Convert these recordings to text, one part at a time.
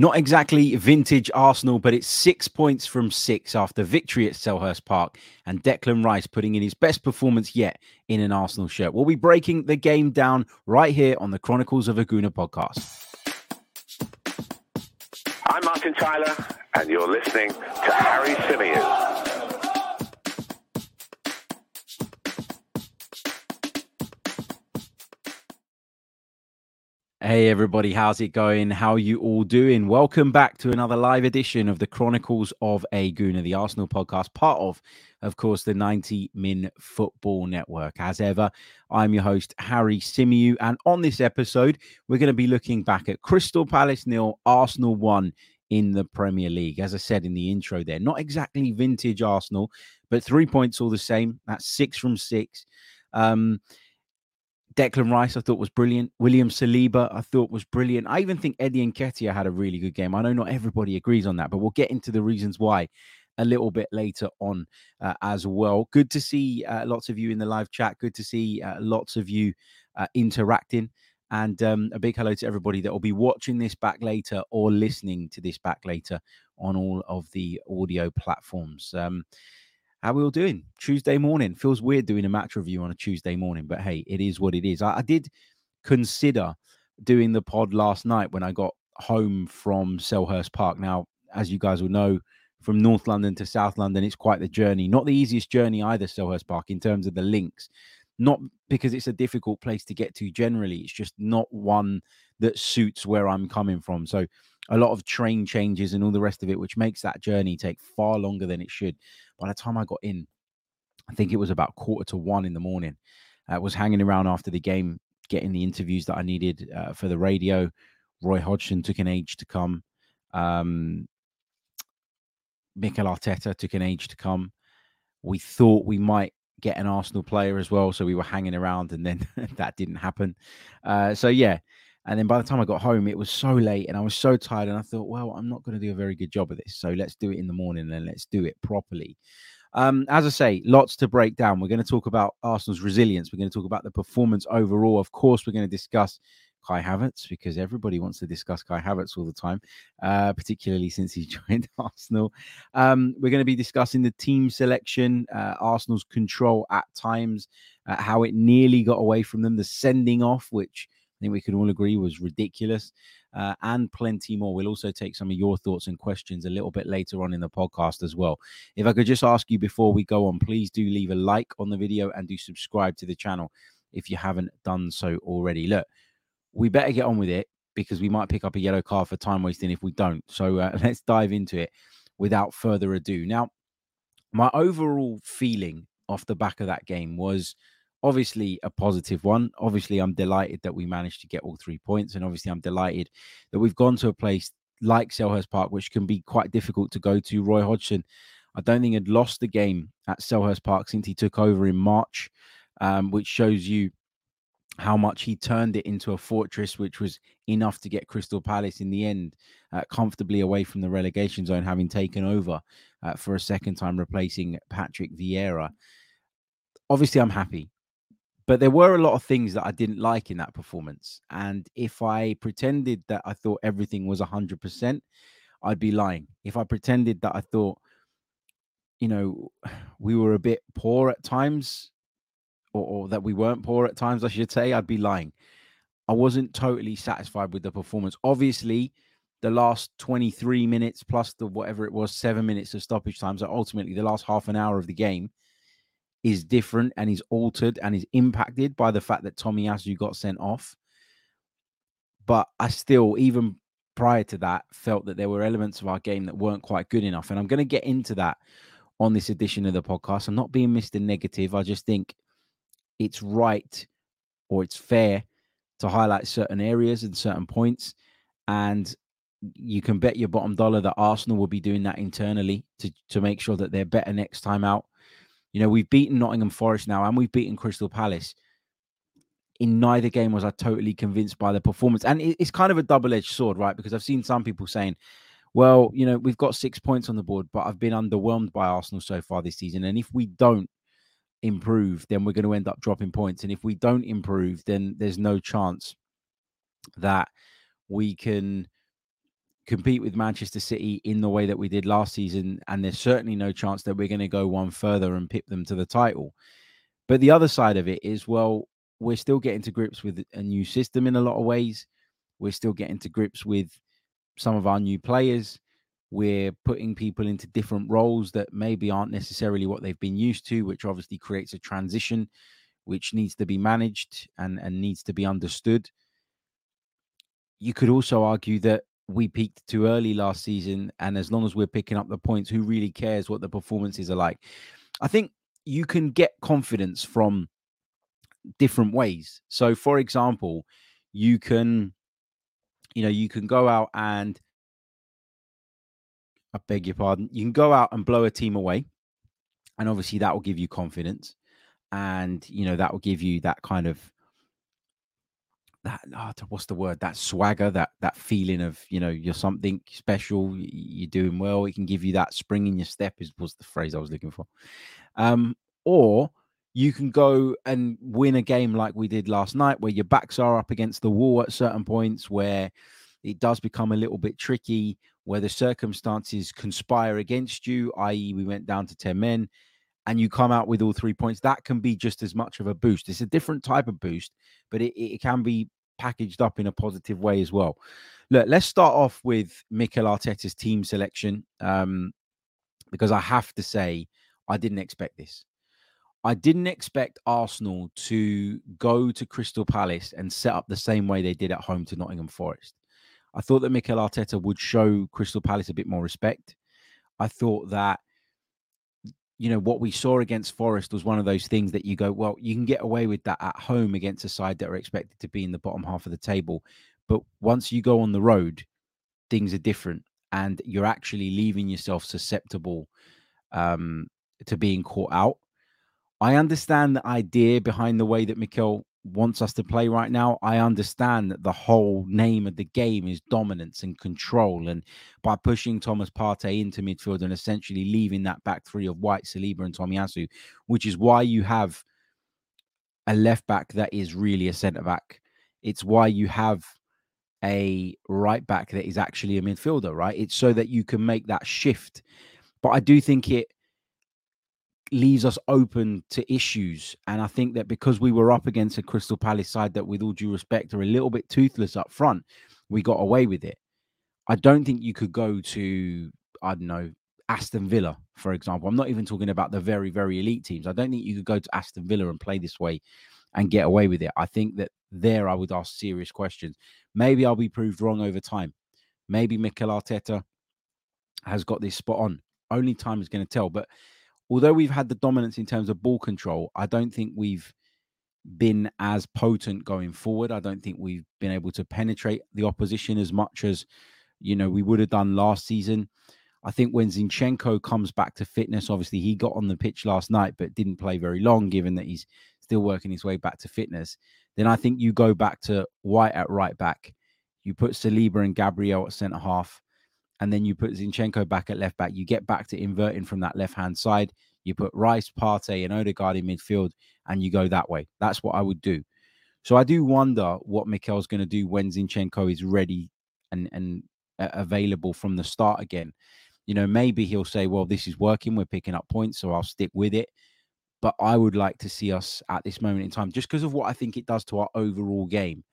Not exactly vintage Arsenal, but it's six points from six after victory at Selhurst Park and Declan Rice putting in his best performance yet in an Arsenal shirt. We'll be breaking the game down right here on the Chronicles of a Gooner podcast. I'm Martin Tyler, and you're listening to Harry Symeou. Hey everybody, how's it going? How are you all doing? Welcome back to another live edition of the Chronicles of a Gooner, the Arsenal podcast, part of, of course, the 90 Min Football Network. As ever, I'm your host, Harry Symeou, and on this episode, we're going to be looking back at Crystal Palace nil, Arsenal one in the Premier League. As I said in the intro there, not exactly vintage Arsenal, but three points all the same. That's six from six. Um, Declan Rice, I thought was brilliant. William Saliba, I thought was brilliant. I even think Eddie Nketiah had a really good game. I know not everybody agrees on that, but we'll get into the reasons why a little bit later on uh, as well. Good to see uh, lots of you in the live chat. Good to see uh, lots of you uh, interacting. And um, a big hello to everybody that will be watching this back later or listening to this back later on all of the audio platforms. Um, how we all doing? Tuesday morning. Feels weird doing a match review on a Tuesday morning, but hey, it is what it is. I, I did consider doing the pod last night when I got home from Selhurst Park. Now, as you guys will know, from North London to South London, it's quite the journey. Not the easiest journey either, Selhurst Park, in terms of the links. Not because it's a difficult place to get to generally, it's just not one that suits where I'm coming from. So, a lot of train changes and all the rest of it, which makes that journey take far longer than it should. By the time I got in, I think it was about quarter to one in the morning. I was hanging around after the game, getting the interviews that I needed uh, for the radio. Roy Hodgson took an age to come. Um, Mikel Arteta took an age to come. We thought we might get an Arsenal player as well, so we were hanging around, and then that didn't happen. Uh, so yeah, and then by the time I got home, it was so late and I was so tired. And I thought, well, I'm not going to do a very good job of this. So let's do it in the morning and let's do it properly. Um, as I say, lots to break down. We're going to talk about Arsenal's resilience. We're going to talk about the performance overall. Of course, we're going to discuss Kai Havertz because everybody wants to discuss Kai Havertz all the time, uh, particularly since he joined Arsenal. Um, we're going to be discussing the team selection, uh, Arsenal's control at times, uh, how it nearly got away from them, the sending off, which think we can all agree was ridiculous, uh, and plenty more. We'll also take some of your thoughts and questions a little bit later on in the podcast as well. If I could just ask you before we go on, please do leave a like on the video and do subscribe to the channel if you haven't done so already. Look, we better get on with it because we might pick up a yellow card for time wasting if we don't. So uh, let's dive into it without further ado. Now, my overall feeling off the back of that game was obviously a positive one. Obviously, I'm delighted that we managed to get all three points, and obviously, I'm delighted that we've gone to a place like Selhurst Park, which can be quite difficult to go to. Roy Hodgson, I don't think had lost the game at Selhurst Park since he took over in March, um, which shows you how much he turned it into a fortress, which was enough to get Crystal Palace in the end uh, comfortably away from the relegation zone, having taken over uh, for a second time, replacing Patrick Vieira. Obviously, I'm happy but there were a lot of things that I didn't like in that performance. And if I pretended that I thought everything was 100%, I'd be lying. If I pretended that I thought, you know, we were a bit poor at times, or, or that we weren't poor at times, I should say, I'd be lying. I wasn't totally satisfied with the performance. Obviously, the last 23 minutes plus the whatever it was, seven minutes of stoppage time, so ultimately the last half an hour of the game is different and is altered and is impacted by the fact that Tomiyasu got sent off. But I still, even prior to that, felt that there were elements of our game that weren't quite good enough. And I'm going to get into that on this edition of the podcast. I'm not being Mr. Negative. I just think it's right or it's fair to highlight certain areas and certain points. And you can bet your bottom dollar that Arsenal will be doing that internally to, to make sure that they're better next time out. You know, we've beaten Nottingham Forest now and we've beaten Crystal Palace. In neither game was I totally convinced by the performance. And it's kind of a double edged sword, right? Because I've seen some people saying, well, you know, we've got six points on the board, but I've been underwhelmed by Arsenal so far this season. And if we don't improve, then we're going to end up dropping points. And if we don't improve, then there's no chance that we can compete with Manchester City in the way that we did last season, and there's certainly no chance that we're going to go one further and pip them to the title. But the other side of it is, well, we're still getting to grips with a new system in a lot of ways. We're still getting to grips with some of our new players. We're putting people into different roles that maybe aren't necessarily what they've been used to, which obviously creates a transition which needs to be managed and, and needs to be understood. You could also argue that we peaked too early last season. And as long as we're picking up the points, who really cares what the performances are like? I think you can get confidence from different ways. So, for example, you can, you know, you can go out and I beg your pardon. You can go out and blow a team away. And obviously that will give you confidence. And, you know, that will give you that kind of that oh, what's the word that swagger that that feeling of you know you're something special you're doing well it can give you that spring in your step is was the phrase i was looking for um or you can go and win a game like we did last night where your backs are up against the wall at certain points where it does become a little bit tricky where the circumstances conspire against you, i.e., we went down to 10 men, and you come out with all three points, that can be just as much of a boost. It's a different type of boost, but it, it can be packaged up in a positive way as well. Look, let's start off with Mikel Arteta's team selection, um, because I have to say, I didn't expect this. I didn't expect Arsenal to go to Crystal Palace and set up the same way they did at home to Nottingham Forest. I thought that Mikel Arteta would show Crystal Palace a bit more respect. I thought that, you know, what we saw against Forest was one of those things that you go, well, you can get away with that at home against a side that are expected to be in the bottom half of the table. But once you go on the road, things are different and you're actually leaving yourself susceptible um, to being caught out. I understand the idea behind the way that Mikel wants us to play right now, I understand that the whole name of the game is dominance and control. And by pushing Thomas Partey into midfield and essentially leaving that back three of White, Saliba, and Tomiyasu, which is why you have a left back that is really a centre back. It's why you have a right back that is actually a midfielder, right? It's so that you can make that shift. But I do think it leaves us open to issues. And I think that because we were up against a Crystal Palace side that, with all due respect, are a little bit toothless up front, we got away with it. I don't think you could go to, I don't know, Aston Villa, for example. I'm not even talking about the very, very elite teams. I don't think you could go to Aston Villa and play this way and get away with it. I think that there I would ask serious questions. Maybe I'll be proved wrong over time. Maybe Mikel Arteta has got this spot on. Only time is going to tell. But although we've had the dominance in terms of ball control, I don't think we've been as potent going forward. I don't think we've been able to penetrate the opposition as much as you know we would have done last season. I think when Zinchenko comes back to fitness, obviously he got on the pitch last night, but didn't play very long, given that he's still working his way back to fitness. Then I think you go back to White at right back. You put Saliba and Gabriel at centre half and then you put Zinchenko back at left back. You get back to inverting from that left hand side. You put Rice, Partey, and Odegaard in midfield, and you go that way. That's what I would do. So I do wonder what Mikel's going to do when Zinchenko is ready and and uh, available from the start again. You know, maybe he'll say, "Well, this is working. We're picking up points, so I'll stick with it." But I would like to see us at this moment in time, just because of what I think it does to our overall game.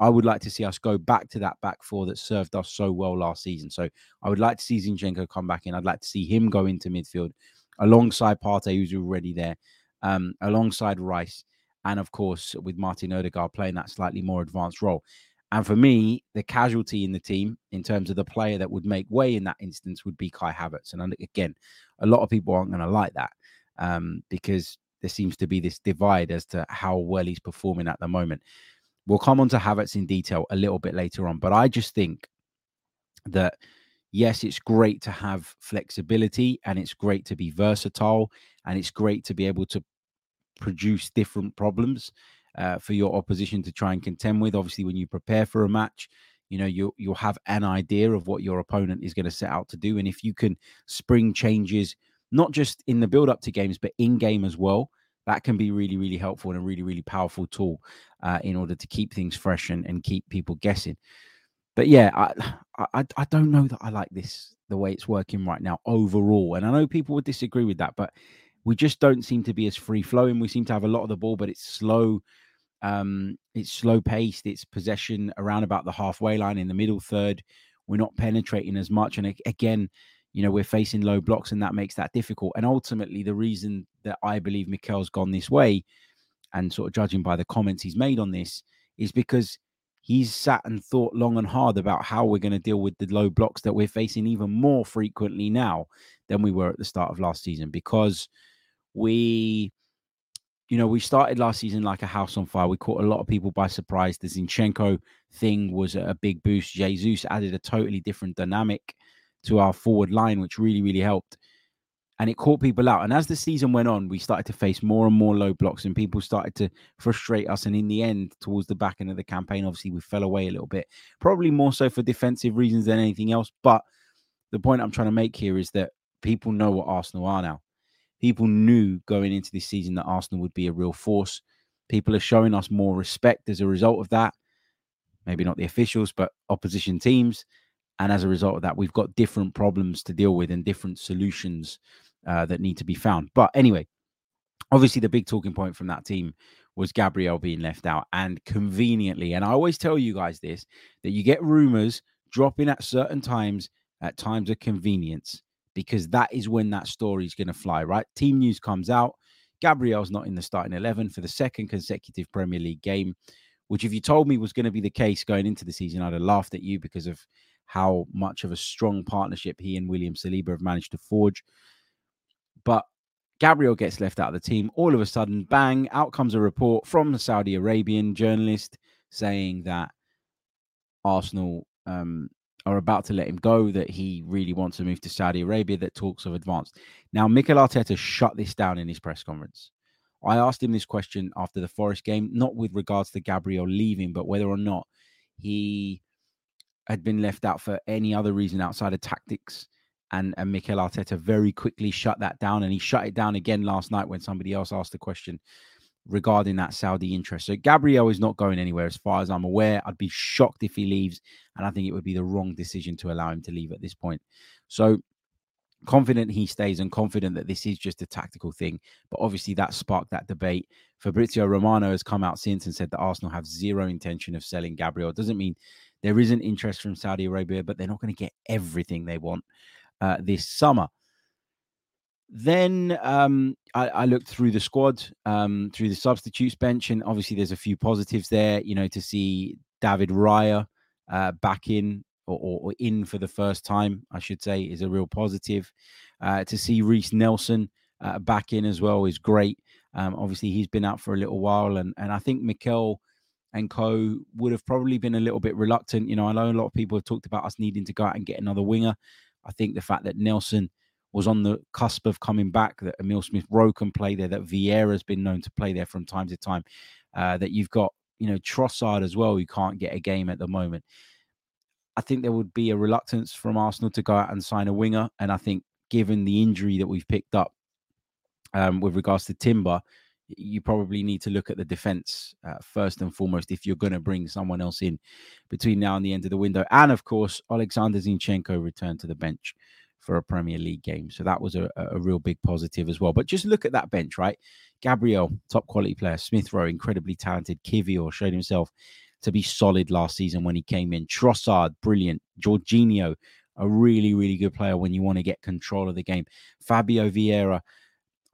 I would like to see us go back to that back four that served us so well last season. So I would like to see Zinchenko come back in. I'd like to see him go into midfield alongside Partey, who's already there, um, alongside Rice, and of course with Martin Odegaard playing that slightly more advanced role. And for me, the casualty in the team, in terms of the player that would make way in that instance, would be Kai Havertz. And again, a lot of people aren't going to like that um, because there seems to be this divide as to how well he's performing at the moment. We'll come on to Havertz in detail a little bit later on, but I just think that yes, it's great to have flexibility and it's great to be versatile and it's great to be able to produce different problems uh, for your opposition to try and contend with. Obviously, when you prepare for a match, you know you'll you'll have an idea of what your opponent is going to set out to do, and if you can spring changes not just in the build up to games but in game as well, that can be really, really helpful and a really, really powerful tool uh, in order to keep things fresh and, and keep people guessing. but yeah, I, I I don't know that I like this the way it's working right now overall. And I know people would disagree with that, but we just don't seem to be as free flowing. We seem to have a lot of the ball, but it's slow. Um, it's slow paced. It's possession around about the halfway line in the middle third. We're not penetrating as much. And again, you know, we're facing low blocks, and that makes that difficult. And ultimately, the reason that I believe Mikel's gone this way, and sort of judging by the comments he's made on this, is because he's sat and thought long and hard about how we're going to deal with the low blocks that we're facing even more frequently now than we were at the start of last season. Because we you know we started last season like a house on fire. We caught a lot of people by surprise. The zinchenko thing was a big boost. Jesus added a totally different dynamic to our forward line which really really helped and it caught people out. And as the season went on, we started to face more and more low blocks, and people started to frustrate us. And in the end, towards the back end of the campaign, obviously we fell away a little bit, probably more so for defensive reasons than anything else. But the point I'm trying to make here is that people know what Arsenal are now. People knew going into this season that Arsenal would be a real force. People are showing us more respect as a result of that. Maybe not the officials, but opposition teams. And as a result of that, we've got different problems to deal with and different solutions uh, that need to be found. But anyway, obviously the big talking point from that team was Gabriel being left out, and conveniently, and I always tell you guys this that you get rumors dropping at certain times at times of convenience because that is when that story is going to fly. Right? Team news comes out. Gabriel's not in the starting 11 for the second consecutive Premier League game, which, if you told me was going to be the case going into the season, I'd have laughed at you because of how much of a strong partnership he and William Saliba have managed to forge. But Gabriel gets left out of the team. All of a sudden, bang, out comes a report from the Saudi Arabian journalist saying that Arsenal um, are about to let him go, that he really wants to move to Saudi Arabia, that talks of advanced. Now, Mikel Arteta shut this down in his press conference. I asked him this question after the Forest game, not with regards to Gabriel leaving, but whether or not he had been left out for any other reason outside of tactics and, and Mikel Arteta very quickly shut that down. And he shut it down again last night when somebody else asked the question regarding that Saudi interest. So Gabriel is not going anywhere as far as I'm aware. I'd be shocked if he leaves. And I think it would be the wrong decision to allow him to leave at this point. So confident he stays and confident that this is just a tactical thing. But obviously that sparked that debate. Fabrizio Romano has come out since and said that Arsenal have zero intention of selling Gabriel. Doesn't mean there isn't interest from Saudi Arabia, but they're not going to get everything they want uh, this summer. Then um, I, I, looked through the squad, um, through the substitutes bench, and obviously there's a few positives there. You know, to see David Raya uh, back in or, or, in for the first time, I should say, is a real positive. Uh, to see Reiss Nelson uh, back in as well is great. Um, obviously, he's been out for a little while, and and I think Mikel and co would have probably been a little bit reluctant. You know, I know a lot of people have talked about us needing to go out and get another winger. I think the fact that Nelson was on the cusp of coming back, that Emil Smith Rowe can play there, that Vieira has been known to play there from time to time, uh, that you've got, you know, Trossard as well, who can't get a game at the moment. I think there would be a reluctance from Arsenal to go out and sign a winger. And I think given the injury that we've picked up um, with regards to Timber, you probably need to look at the defense uh, first and foremost if you're going to bring someone else in between now and the end of the window. And of course, Alexander Zinchenko returned to the bench for a Premier League game. So that was a, a real big positive as well. But just look at that bench, right? Gabriel, top quality player. Smith Rowe, incredibly talented. Kiwior showed himself to be solid last season when he came in. Trossard, brilliant. Jorginho, a really, really good player when you want to get control of the game. Fabio Vieira,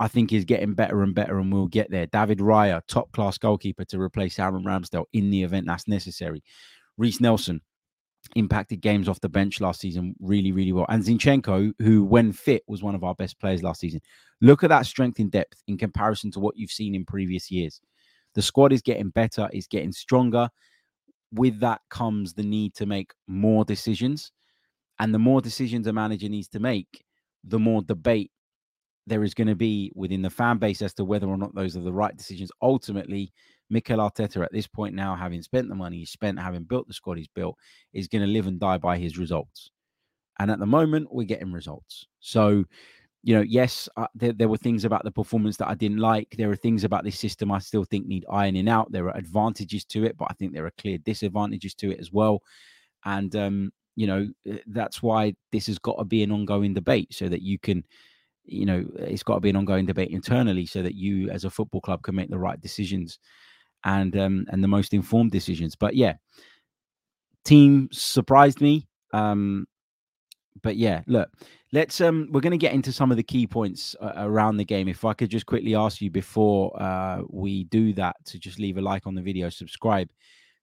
I think is getting better and better, and we'll get there. David Raya, top class goalkeeper to replace Aaron Ramsdale in the event that's necessary. Reiss Nelson impacted games off the bench last season really, really well. And Zinchenko, who, when fit, was one of our best players last season. Look at that strength in depth in comparison to what you've seen in previous years. The squad is getting better, is getting stronger. With that comes the need to make more decisions. And the more decisions a manager needs to make, the more debate there is going to be within the fan base as to whether or not those are the right decisions. Ultimately, Mikel Arteta, at this point now, having spent the money he's spent, having built the squad he's built, is going to live and die by his results. And at the moment, we're getting results. So, you know, yes, uh, there, there, were things about the performance that I didn't like. There are things about this system I still think need ironing out. There are advantages to it, but I think there are clear disadvantages to it as well. And um, you know eh, that's why this has got to be an ongoing debate so that you can you know it's got to be an ongoing debate internally so that you as a football club can make the right decisions and um and the most informed decisions but yeah team surprised me um but yeah look let's um we're going to get into some of the key points uh, around the game if i could just quickly ask you before uh we do that to just leave a like on the video subscribe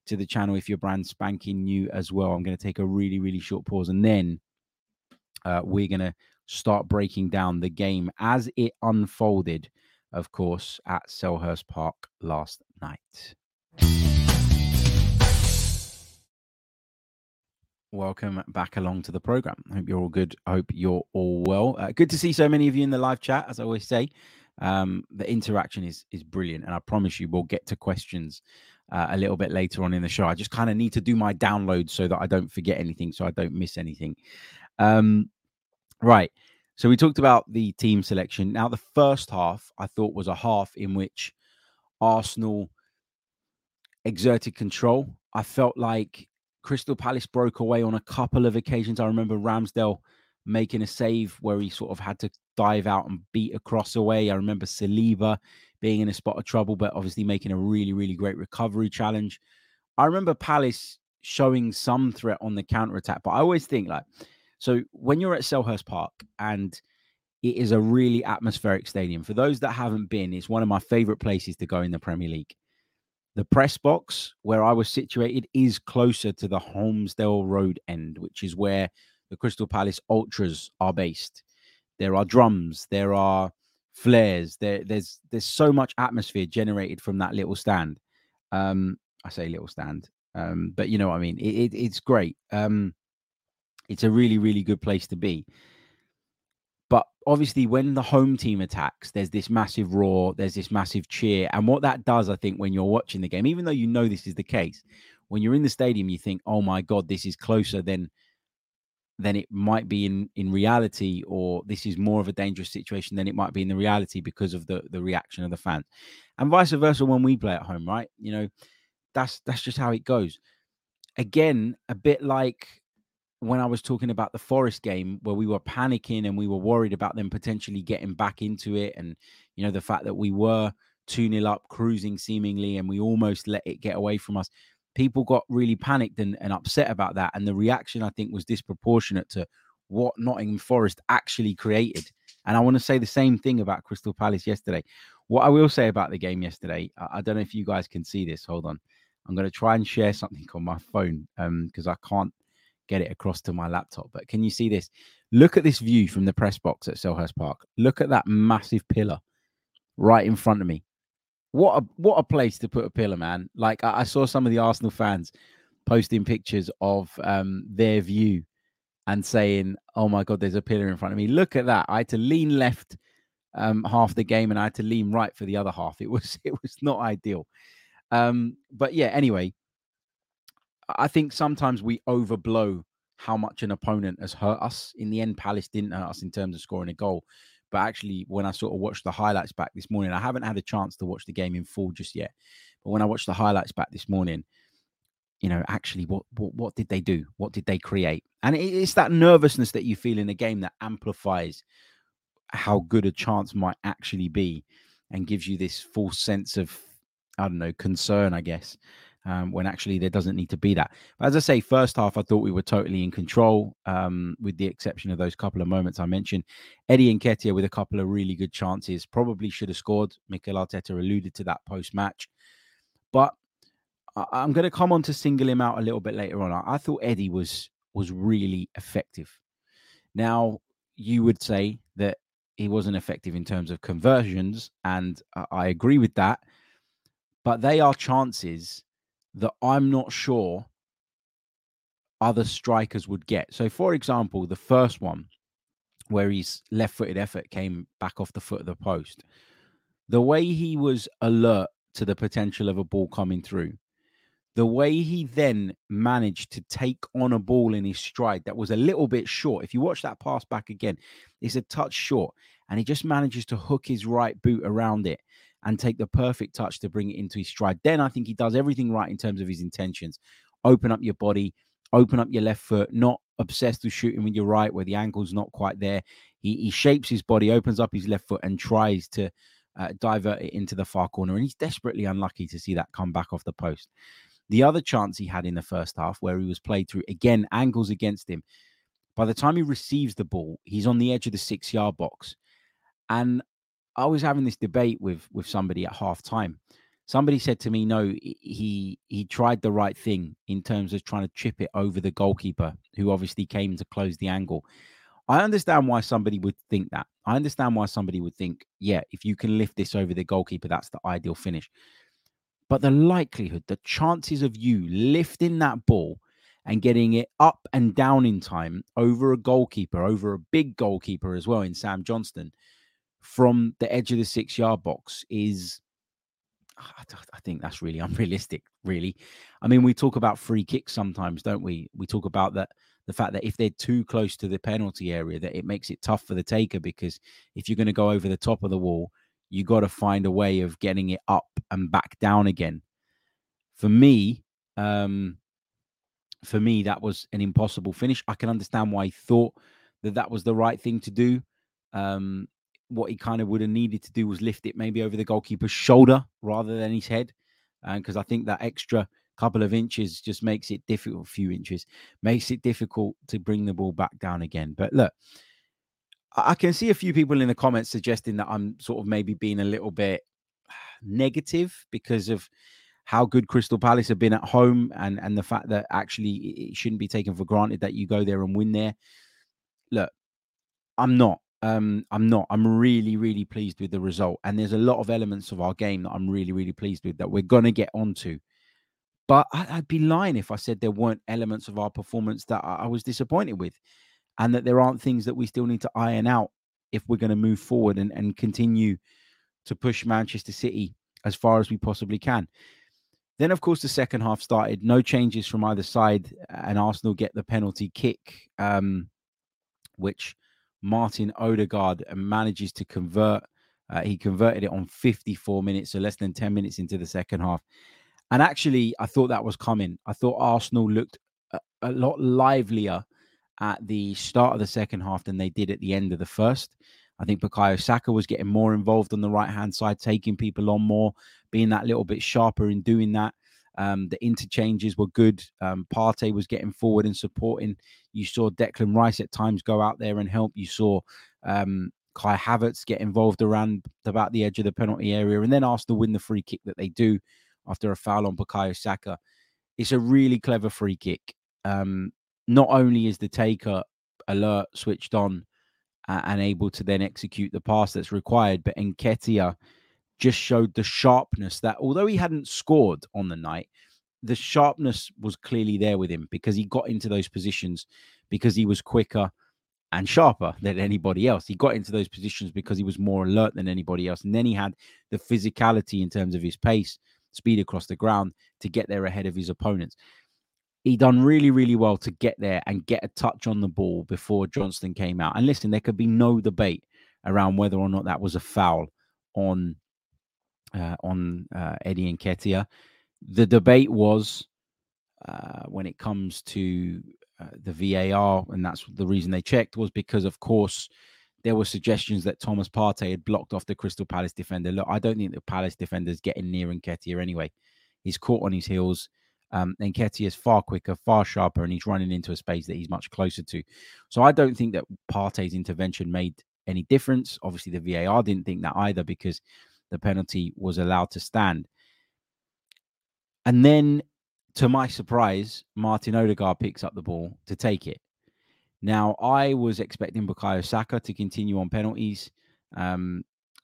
to the channel if you're brand spanking new as well. I'm going to take a really, really short pause and then uh, we're going to start breaking down the game as it unfolded, of course, at Selhurst Park last night. Welcome back along to the program. I hope you're all good. I hope you're all well. Uh, good to see so many of you in the live chat, as I always say. Um, the interaction is is brilliant, and I promise you, we'll get to questions uh, a little bit later on in the show. I just kind of need to do my download so that I don't forget anything, so I don't miss anything. Um, right. So we talked about the team selection. Now, the first half I thought was a half in which Arsenal exerted control. I felt like Crystal Palace broke away on a couple of occasions. I remember Ramsdale making a save where he sort of had to dive out and beat a cross away. I remember Saliba being in a spot of trouble, but obviously making a really, really great recovery challenge. I remember Palace showing some threat on the counter attack, but I always think like, so when you're at Selhurst Park and it is a really atmospheric stadium. For those that haven't been, it's one of my favorite places to go in the Premier League. The press box where I was situated is closer to the Holmesdale Road end, which is where the Crystal Palace Ultras are based. There are drums, there are flares. There, there's there's so much atmosphere generated from that little stand. Um, I say little stand, um, but you know what I mean. It, it, it's great. Um, it's a really really good place to be. But obviously, when the home team attacks, there's this massive roar, there's this massive cheer, and what that does, I think, when you're watching the game, even though you know this is the case, when you're in the stadium, you think, "Oh my god, this is closer than than it might be in in reality or this is more of a dangerous situation than it might be in the reality because of the the reaction of the fans. And vice versa when we play at home right? You know that's that's just how it goes. Again a bit like when i was talking about the forest game where we were panicking and we were worried about them potentially getting back into it and you know the fact that we were 2 nil up cruising seemingly and we almost let it get away from us people got really panicked and, and upset about that. And the reaction, I think, was disproportionate to what Nottingham Forest actually created. And I want to say the same thing about Crystal Palace yesterday. What I will say about the game yesterday, I, I don't know if you guys can see this. Hold on. I'm going to try and share something on my phone because um, I can't get it across to my laptop. But can you see this? Look at this view from the press box at Selhurst Park. Look at that massive pillar right in front of me what a what a place to put a pillar, man. Like I, I saw some of the Arsenal fans posting pictures of um, their view and saying, "Oh my God, there's a pillar in front of me. Look at that." I had to lean left um, half the game and I had to lean right for the other half. It was it was not ideal. Um, but yeah, anyway, I think sometimes we overblow how much an opponent has hurt us. In the end, Palace didn't hurt us in terms of scoring a goal. But actually, when I sort of watched the highlights back this morning, I haven't had a chance to watch the game in full just yet. But when I watched the highlights back this morning, you know, actually, what what, what did they do? What did they create? And it's that nervousness that you feel in a game that amplifies how good a chance might actually be, and gives you this false sense of I don't know concern, I guess um, when actually there doesn't need to be that. But as I say, first half, I thought we were totally in control, um, with the exception of those couple of moments I mentioned. Eddie Nketiah with a couple of really good chances, probably should have scored. Mikel Arteta alluded to that post match. But I- am going to come on to single him out a little bit later on. I, I thought Eddie was was really effective. Now, you would say that he wasn't effective in terms of conversions, and I agree with that. But they are chances that I'm not sure other strikers would get. So, for example, the first one where his left footed effort came back off the foot of the post, the way he was alert to the potential of a ball coming through, the way he then managed to take on a ball in his stride that was a little bit short. If you watch that pass back again, it's a touch short, and he just manages to hook his right boot around it and take the perfect touch to bring it into his stride. Then I think he does everything right in terms of his intentions. Open up your body, open up your left foot, not obsessed with shooting with your right where the angle's not quite there. He, he shapes his body, opens up his left foot, and tries to uh, divert it into the far corner. And he's desperately unlucky to see that come back off the post. The other chance he had in the first half, where he was played through, again, angles against him. By the time he receives the ball, he's on the edge of the six yard box. And I was having this debate with with somebody at half time. Somebody said to me, "No, he he tried the right thing in terms of trying to chip it over the goalkeeper, who obviously came to close the angle." I understand why somebody would think that. I understand why somebody would think, "Yeah, if you can lift this over the goalkeeper, that's the ideal finish." But the likelihood, the chances of you lifting that ball and getting it up and down in time over a goalkeeper, over a big goalkeeper as well in Sam Johnstone from the edge of the six yard box is I think that's really unrealistic, really. I mean, we talk about free kicks sometimes, don't we? We talk about that the fact that if they're too close to the penalty area, that it makes it tough for the taker because if you're going to go over the top of the wall, you got to find a way of getting it up and back down again. For me, um, for me, that was an impossible finish. I can understand why he thought that that was the right thing to do. Um, what he kind of would have needed to do was lift it maybe over the goalkeeper's shoulder rather than his head, because uh, I think that extra couple of inches just makes it difficult. A few inches makes it difficult to bring the ball back down again. But look, I can see a few people in the comments suggesting that I'm sort of maybe being a little bit negative because of how good Crystal Palace have been at home and and the fact that actually it shouldn't be taken for granted that you go there and win there. Look, I'm not. Um, I'm not. I'm really, really pleased with the result. And there's a lot of elements of our game that I'm really, really pleased with that we're gonna get onto. But I, would be lying if I said there weren't elements of our performance that I, I was disappointed with, and that there aren't things that we still need to iron out if we're going to move forward and, and continue to push Manchester City as far as we possibly can. Then, of course, the second half started. No changes from either side, and Arsenal get the penalty kick, um, which Martin Odegaard manages to convert. Uh, he converted it on 54 minutes, so less than 10 minutes into the second half. And actually, I thought that was coming. I thought Arsenal looked a, a lot livelier at the start of the second half than they did at the end of the first. I think Bukayo Saka was getting more involved on the right hand side, taking people on more, being that little bit sharper in doing that. Um, the interchanges were good. Um, Partey was getting forward and supporting. You saw Declan Rice at times go out there and help. You saw um, Kai Havertz get involved around about the edge of the penalty area, and then Arsenal win the free kick that they do after a foul on Bukayo Saka. It's a really clever free kick. Um, not only is the taker alert, switched on, uh, and able to then execute the pass that's required. But Nketiah just showed the sharpness that, although he hadn't scored on the night, the sharpness was clearly there with him because he got into those positions because he was quicker and sharper than anybody else. He got into those positions because he was more alert than anybody else. And then he had the physicality in terms of his pace, speed across the ground to get there ahead of his opponents he done really, really well to get there and get a touch on the ball before Johnstone came out. And listen, there could be no debate around whether or not that was a foul on uh, on uh, Eddie Nketiah. The debate was uh, when it comes to uh, the VAR, and that's the reason they checked was because, of course, there were suggestions that Thomas Partey had blocked off the Crystal Palace defender. Look, I don't think the Palace defender is getting near Nketiah anyway. He's caught on his heels um, Nketiah is far quicker, far sharper, and he's running into a space that he's much closer to. So I don't think that Partey's intervention made any difference. Obviously, the VAR didn't think that either because the penalty was allowed to stand. And then, to my surprise, Martin Odegaard picks up the ball to take it. Now, I was expecting Bukayo Saka to continue on penalties. Um,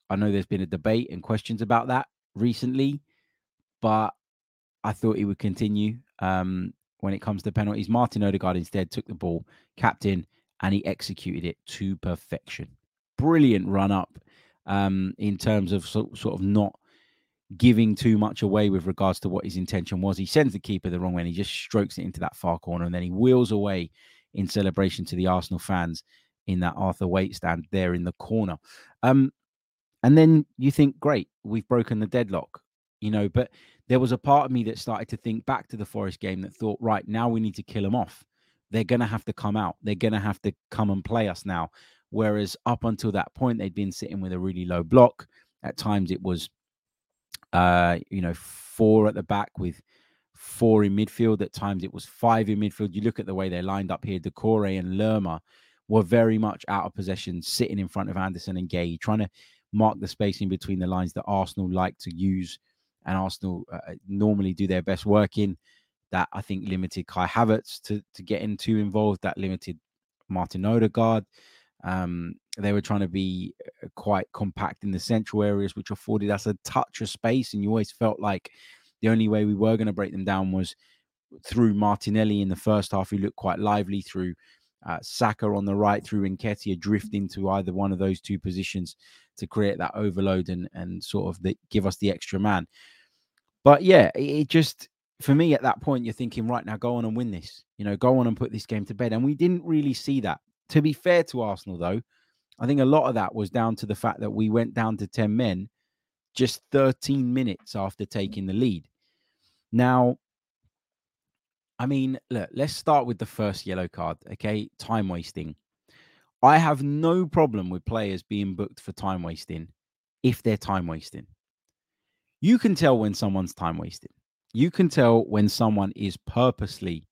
I know there's been a debate and questions about that recently, but I thought he would continue um, when it comes to penalties. Martin Odegaard instead took the ball, captain, and he executed it to perfection. Brilliant run up um, in terms of so, sort of not giving too much away with regards to what his intention was. He sends the keeper the wrong way and he just strokes it into that far corner and then he wheels away in celebration to the Arsenal fans in that Arthur Wait stand there in the corner. Um, and then you think, great, we've broken the deadlock, you know, but there was a part of me that started to think back to the Forest game that thought, right, now we need to kill them off. They're going to have to come out. They're going to have to come and play us now. Whereas up until that point, they'd been sitting with a really low block. At times, it was, uh, you know, four at the back with four in midfield. At times, it was five in midfield. You look at the way they're lined up here. Doucouré and Lerma were very much out of possession, sitting in front of Andersen and Guéhi, trying to mark the spacing between the lines that Arsenal like to use and Arsenal uh, uh, normally do their best work in. That I think limited Kai Havertz to to get into involved. That limited Martin Odegaard. Um, they were trying to be uh, quite compact in the central areas, which afforded us a touch of space. And you always felt like the only way we were going to break them down was through Martinelli in the first half, who looked quite lively, through uh, Saka on the right, through Nketiah drift into either one of those two positions to create that overload and and sort of the, give us the extra man. But yeah, it, just for me at that point, you're thinking, right now, go on and win this. You know, go on and put this game to bed. And we didn't really see that. To be fair to Arsenal, though, I think a lot of that was down to the fact that we went down to 10 men just 13 minutes after taking the lead. Now, I mean, look, let's start with the first yellow card, okay? Time wasting. I have no problem with players being booked for time wasting if they're time wasting you can tell when someone's time wasting. You can tell when someone is purposely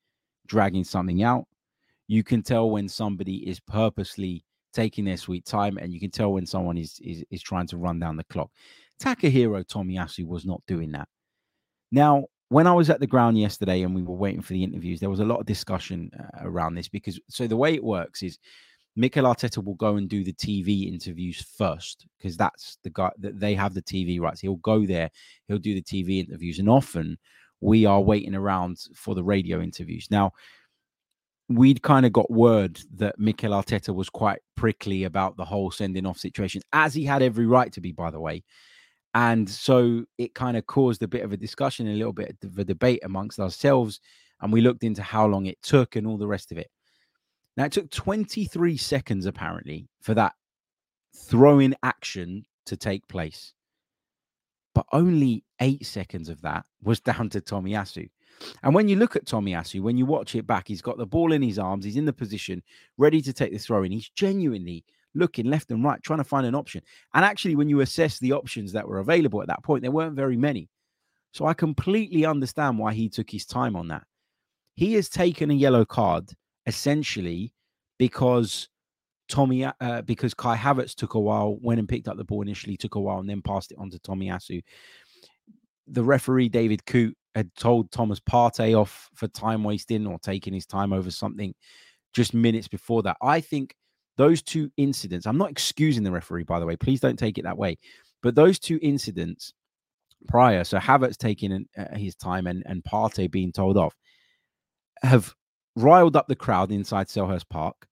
dragging something out. You can tell when somebody is purposely taking their sweet time, and you can tell when someone is is, is trying to run down the clock. Takahiro Tomiyasu was not doing that. Now, when I was at the ground yesterday and we were waiting for the interviews, there was a lot of discussion uh, around this because so the way it works is Mikel Arteta will go and do the TV interviews first because that's the guy that they have the TV rights. He'll go there, he'll do the TV interviews, and often we are waiting around for the radio interviews. Now, we'd kind of got word that Mikel Arteta was quite prickly about the whole sending off situation, as he had every right to be, by the way. And so it kind of caused a bit of a discussion, a little bit of a debate amongst ourselves. And we looked into how long it took and all the rest of it. Now, it took 23 seconds, apparently, for that throw in action to take place. But only eight seconds of that was down to Tomiyasu. And when you look at Tomiyasu, when you watch it back, he's got the ball in his arms, he's in the position, ready to take the throw in. He's genuinely looking left and right, trying to find an option. And actually, when you assess the options that were available at that point, there weren't very many. So I completely understand why he took his time on that. He has taken a yellow card essentially because Tommy, uh, because Kai Havertz took a while, went and picked up the ball initially, took a while, and then passed it on to Tomiyasu. The referee David Coote had told Thomas Partey off for time wasting or taking his time over something just minutes before that. I think those two incidents, I'm not excusing the referee, by the way, please don't take it that way, but those two incidents prior, so Havertz taking uh, his time and, and Partey being told off, have riled up the crowd inside Selhurst Park.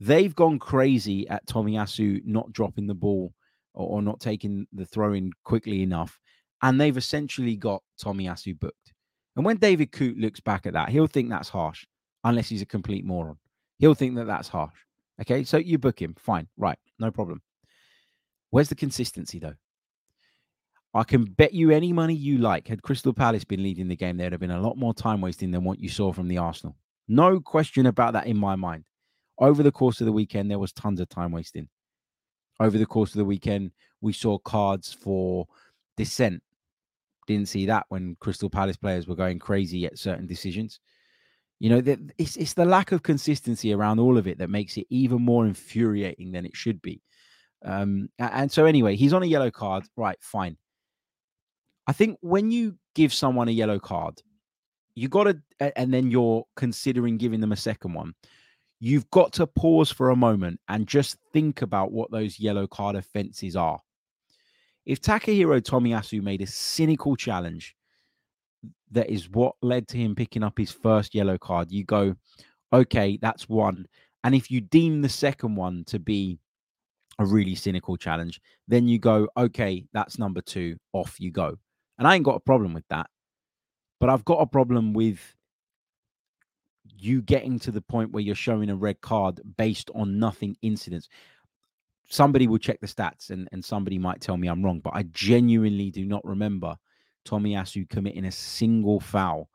They've gone crazy at Tomiyasu not dropping the ball or, or not taking the throw in quickly enough. And they've essentially got Tomiyasu booked. And when David Coote looks back at that, he'll think that's harsh, unless he's a complete moron. He'll think that that's harsh. Okay, so you book him. Fine. Right. No problem. Where's the consistency, though? I can bet you any money you like. Had Crystal Palace been leading the game, there'd have been a lot more time wasting than what you saw from the Arsenal. No question about that in my mind. Over the course of the weekend, there was tons of time wasting. Over the course of the weekend, we saw cards for dissent. Didn't see that when Crystal Palace players were going crazy at certain decisions. You know, it's, it's the lack of consistency around all of it that makes it even more infuriating than it should be. Um, and so, anyway, he's on a yellow card. Right, fine. I think when you give someone a yellow card, you got to, and then you're considering giving them a second one. You've got to pause for a moment and just think about what those yellow card offenses are. If Takahiro Tomiyasu made a cynical challenge that is what led to him picking up his first yellow card, you go, okay, that's one. And if you deem the second one to be a really cynical challenge, then you go, okay, that's number two, off you go. And I ain't got a problem with that. But I've got a problem with you getting to the point where you're showing a red card based on nothing incidents. Somebody will check the stats and, and somebody might tell me I'm wrong, but I genuinely do not remember Tomiyasu committing a single foul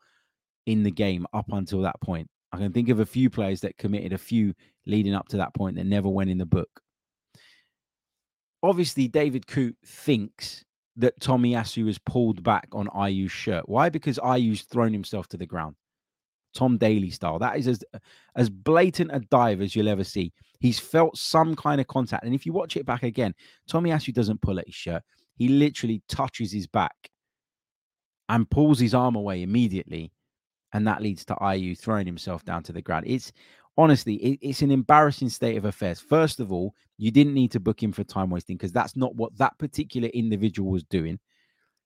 in the game up until that point. I can think of a few players that committed a few leading up to that point that never went in the book. Obviously, David Coote thinks that Tomiyasu has pulled back on Ayew's shirt. Why? Because Ayew's thrown himself to the ground. Tom Daley style. That is as as blatant a dive as you'll ever see. He's felt some kind of contact. And if you watch it back again, Tomiyasu doesn't pull at his shirt. He literally touches his back and pulls his arm away immediately. And that leads to Ayew throwing himself down to the ground. It's honestly, it, it's an embarrassing state of affairs. First of all, you didn't need to book him for time wasting because that's not what that particular individual was doing.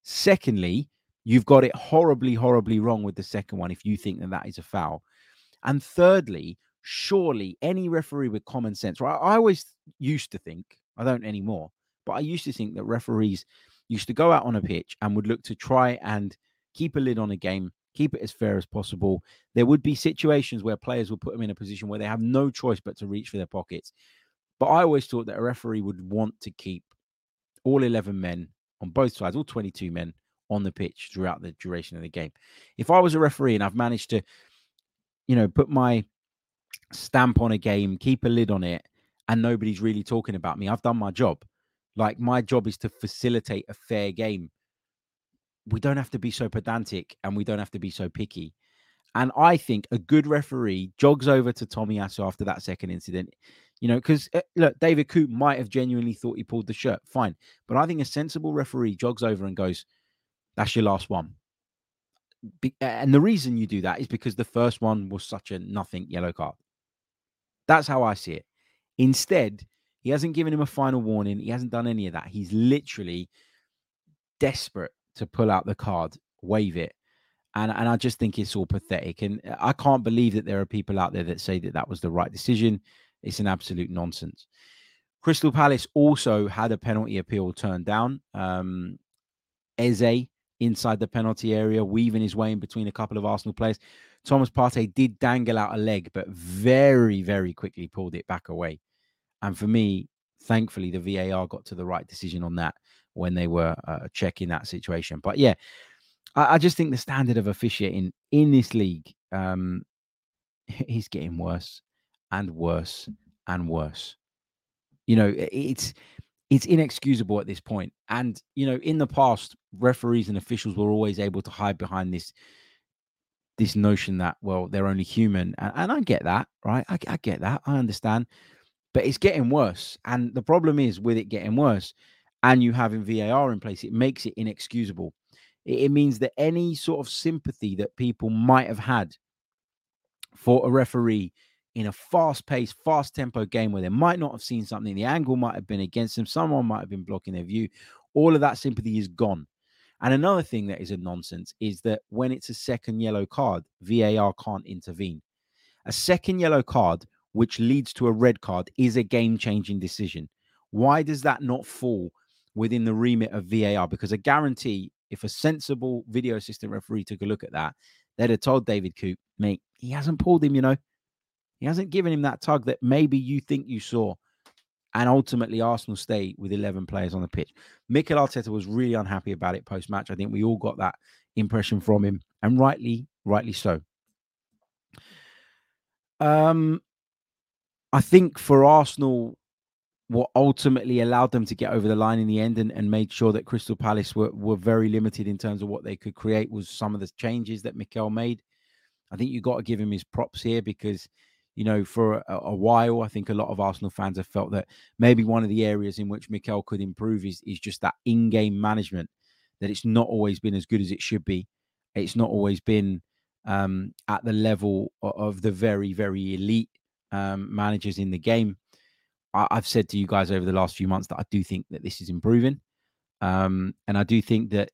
Secondly, you've got it horribly, horribly wrong with the second one if you think that that is a foul. And thirdly, surely any referee with common sense, right? I always used to think, I don't anymore, but I used to think that referees used to go out on a pitch and would look to try and keep a lid on a game, keep it as fair as possible. There would be situations where players would put them in a position where they have no choice but to reach for their pockets. But I always thought that a referee would want to keep all 11 men on both sides, all 22 men on the pitch throughout the duration of the game. If I was a referee and I've managed to, you know, put my stamp on a game, keep a lid on it, and nobody's really talking about me, I've done my job. Like my job is to facilitate a fair game. We don't have to be so pedantic and we don't have to be so picky. And I think a good referee jogs over to Tomiyasu after that second incident. You know, because uh, look, David Coote might have genuinely thought he pulled the shirt. Fine. But I think a sensible referee jogs over and goes, That's your last one. Be- and the reason you do that is because the first one was such a nothing yellow card. That's how I see it. Instead, he hasn't given him a final warning. He hasn't done any of that. He's literally desperate to pull out the card, wave it. And, and I just think it's all pathetic. And I can't believe that there are people out there that say that that was the right decision. It's an absolute nonsense. Crystal Palace also had a penalty appeal turned down. Um, Eze inside the penalty area, weaving his way in between a couple of Arsenal players. Thomas Partey did dangle out a leg, but very, very quickly pulled it back away. And for me, thankfully, the VAR got to the right decision on that when they were uh, checking that situation. But yeah, I, I, just think the standard of officiating in this league um, is getting worse and worse and worse. You know, it's it's inexcusable at this point. And you know, in the past, referees and officials were always able to hide behind this this notion that well they're only human and, and i get that right I, I, get that i understand but it's getting worse. And the problem is with it getting worse and you having VAR in place, it makes it inexcusable. It, it means that any sort of sympathy that people might have had for a referee in a fast paced, fast tempo game where they might not have seen something, the angle might have been against them, someone might have been blocking their view, all of that sympathy is gone. And another thing that is a nonsense is that when it's a second yellow card, VAR can't intervene. A second yellow card which leads to a red card is a game changing decision. Why does that not fall within the remit of VAR? Because I guarantee if a sensible video assistant referee took a look at that, they'd have told David Coote, mate, he hasn't pulled him, you know. He hasn't given him that tug that maybe you think you saw. And ultimately, Arsenal stay with 11 players on the pitch. Mikel Arteta was really unhappy about it post match. I think we all got that impression from him, and rightly, rightly so. Um, I think for Arsenal, what ultimately allowed them to get over the line in the end and, and made sure that Crystal Palace were, were very limited in terms of what they could create was some of the changes that Mikel made. I think you got to give him his props here because, you know, for a, a, while, I think a lot of Arsenal fans have felt that maybe one of the areas in which Mikel could improve is, is just that in game management, that it's not always been as good as it should be. It's not always been um, at the level of, the very, very elite um, managers in the game. I, have said to you guys over the last few months that I do think that this is improving. Um, and I do think that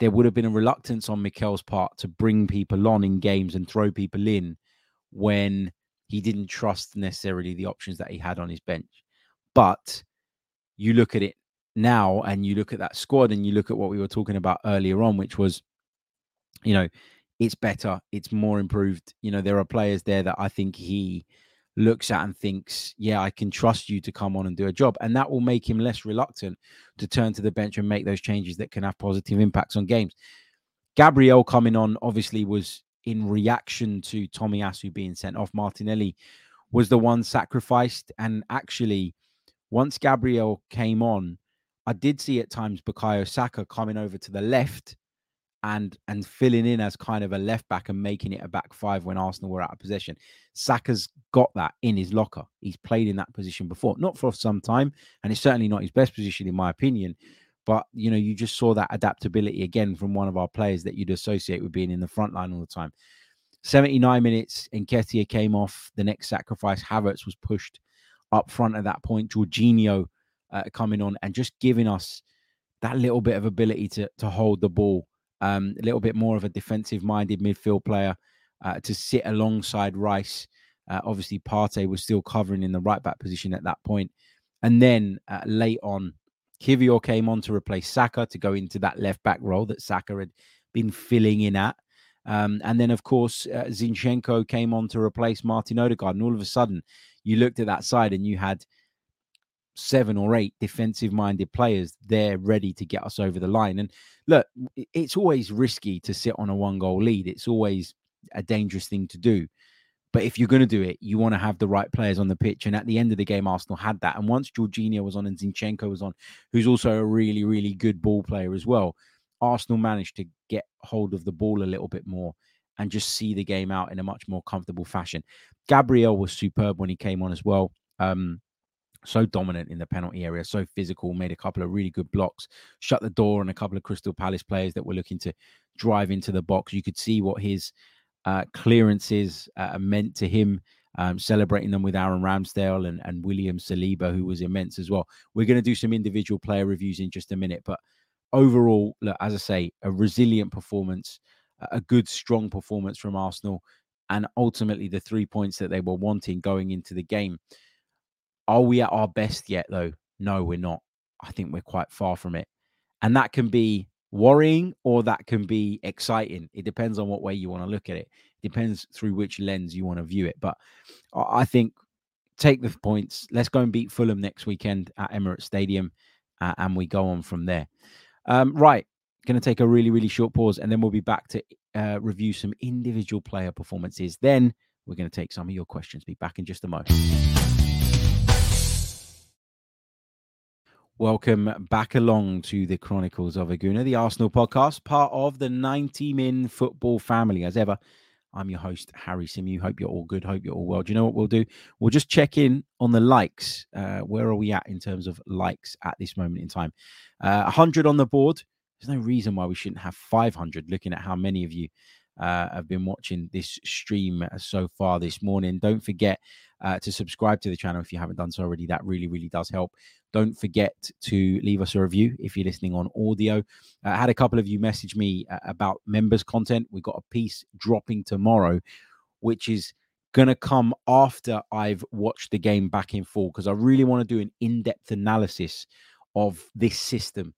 there would have been a reluctance on Mikel's part to bring people on in games and throw people in when he didn't trust necessarily the options that he had on his bench. But you look at it now and you look at that squad and you look at what we were talking about earlier on, which was, you know, it's better, it's more improved. You know, there are players there that I think he looks at and thinks, yeah, I can trust you to come on and do a job. And that will make him less reluctant to turn to the bench and make those changes that can have positive impacts on games. Gabriel coming on obviously was in reaction to Tomiyasu being sent off. Martinelli was the one sacrificed. And actually, once Gabriel came on, I did see at times Bukayo Saka coming over to the left and and filling in as kind of a left back and making it a back five when Arsenal were out of possession. Saka's got that in his locker. He's played in that position before, not for some time, and it's certainly not his best position in my opinion. But you know, you just saw that adaptability again from one of our players that you'd associate with being in the front line all the time. 79 minutes, Nketiah came off. The next sacrifice, Havertz was pushed up front at that point. Jorginho uh, coming on and just giving us that little bit of ability to to hold the ball, um, a little bit more of a defensive-minded midfield player uh, to sit alongside Rice. Uh, obviously, Partey was still covering in the right back position at that point, and then uh, late on, Kiwior came on to replace Saka to go into that left back role that Saka had been filling in at. Um, and then, of course, uh, Zinchenko came on to replace Martin Odegaard. And all of a sudden, you looked at that side and you had seven or eight defensive minded players there ready to get us over the line. And look, it's always risky to sit on a one goal lead, it's always a dangerous thing to do. But if you're going to do it, you want to have the right players on the pitch. And at the end of the game, Arsenal had that. And once Jorginho was on and Zinchenko was on, who's also a really, really good ball player as well, Arsenal managed to get hold of the ball a little bit more and just see the game out in a much more comfortable fashion. Gabriel was superb when he came on as well. Um, so dominant in the penalty area, so physical, made a couple of really good blocks, shut the door on a couple of Crystal Palace players that were looking to drive into the box. You could see what his uh, clearances uh, meant to him, um, celebrating them with Aaron Ramsdale and, and William Saliba, who was immense as well. We're going to do some individual player reviews in just a minute, but overall, look, as I say, a resilient performance, a good, strong performance from Arsenal, and ultimately the three points that they were wanting going into the game. Are we at our best yet, though? No, we're not. I think we're quite far from it. And that can be worrying or that can be exciting. It depends on what way you want to look at it. it depends through which lens you want to view it. But I think take the points. Let's go and beat Fulham next weekend at Emirates Stadium, uh, and we go on from there. Um, right, going to take a really, really short pause, and then we'll be back to uh, review some individual player performances. Then we're going to take some of your questions. Be back in just a moment. Welcome back along to the Chronicles of a Gooner, the Arsenal podcast, part of the 90 Min football family. As ever, I'm your host, Harry Symeou. Hope you're all good. Hope you're all well. Do you know what we'll do? We'll just check in on the likes. Uh, where are we at in terms of likes at this moment in time? Uh, 100 on the board. There's no reason why we shouldn't have 500, looking at how many of you uh, have been watching this stream so far this morning. Don't forget uh, to subscribe to the channel if you haven't done so already. That really, really does help. Don't forget to leave us a review if you're listening on audio. Uh, I had a couple of you message me uh, about members content. We've got a piece dropping tomorrow, which is going to come after I've watched the game back in full because I really want to do an in depth analysis of this system,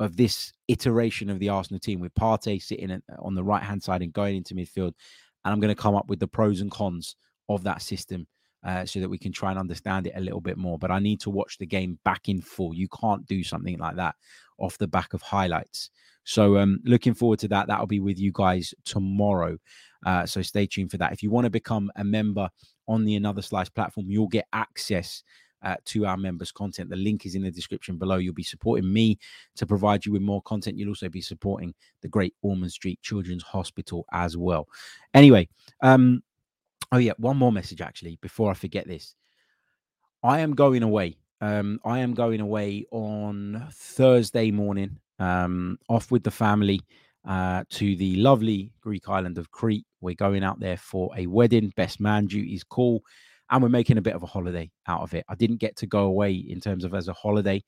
of this iteration of the Arsenal team with Partey sitting on the right hand side and going into midfield. And I'm going to come up with the pros and cons of that system uh, so that we can try and understand it a little bit more. But I need to watch the game back in full. You can't do something like that off the back of highlights. So um, looking forward to that. That'll be with you guys tomorrow. Uh, so stay tuned for that. If you want to become a member on the Another Slice platform, you'll get access uh, to our members' content. The link is in the description below. You'll be supporting me to provide you with more content. You'll also be supporting the Great Ormond Street Children's Hospital as well. Anyway, um, Oh yeah, one more message actually before I forget this. I am going away. Um, I am going away on Thursday morning, um, off with the family uh, to the lovely Greek island of Crete. We're going out there for a wedding. Best man duties call, and we're making a bit of a holiday out of it. I didn't get to go away in terms of as a holiday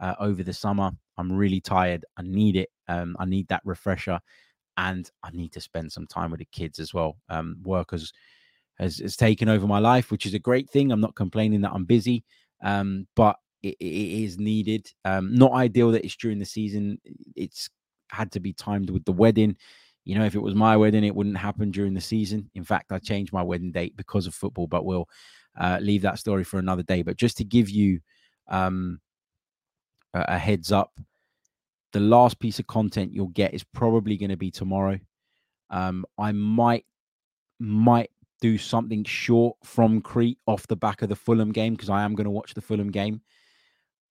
uh, over the summer. I'm really tired. I need it. Um, I need that refresher, and I need to spend some time with the kids as well. Um, workers has, has taken over my life, which is a great thing. I'm not complaining that I'm busy, um, but it, it is needed. Um, not ideal that it's during the season. It's had to be timed with the wedding. You know, if it was my wedding, it wouldn't happen during the season. In fact, I changed my wedding date because of football, but we'll uh, leave that story for another day. But just to give you um, a, a heads up, the last piece of content you'll get is probably going to be tomorrow. Um, I might might do something short from Crete off the back of the Fulham game because I am going to watch the Fulham game,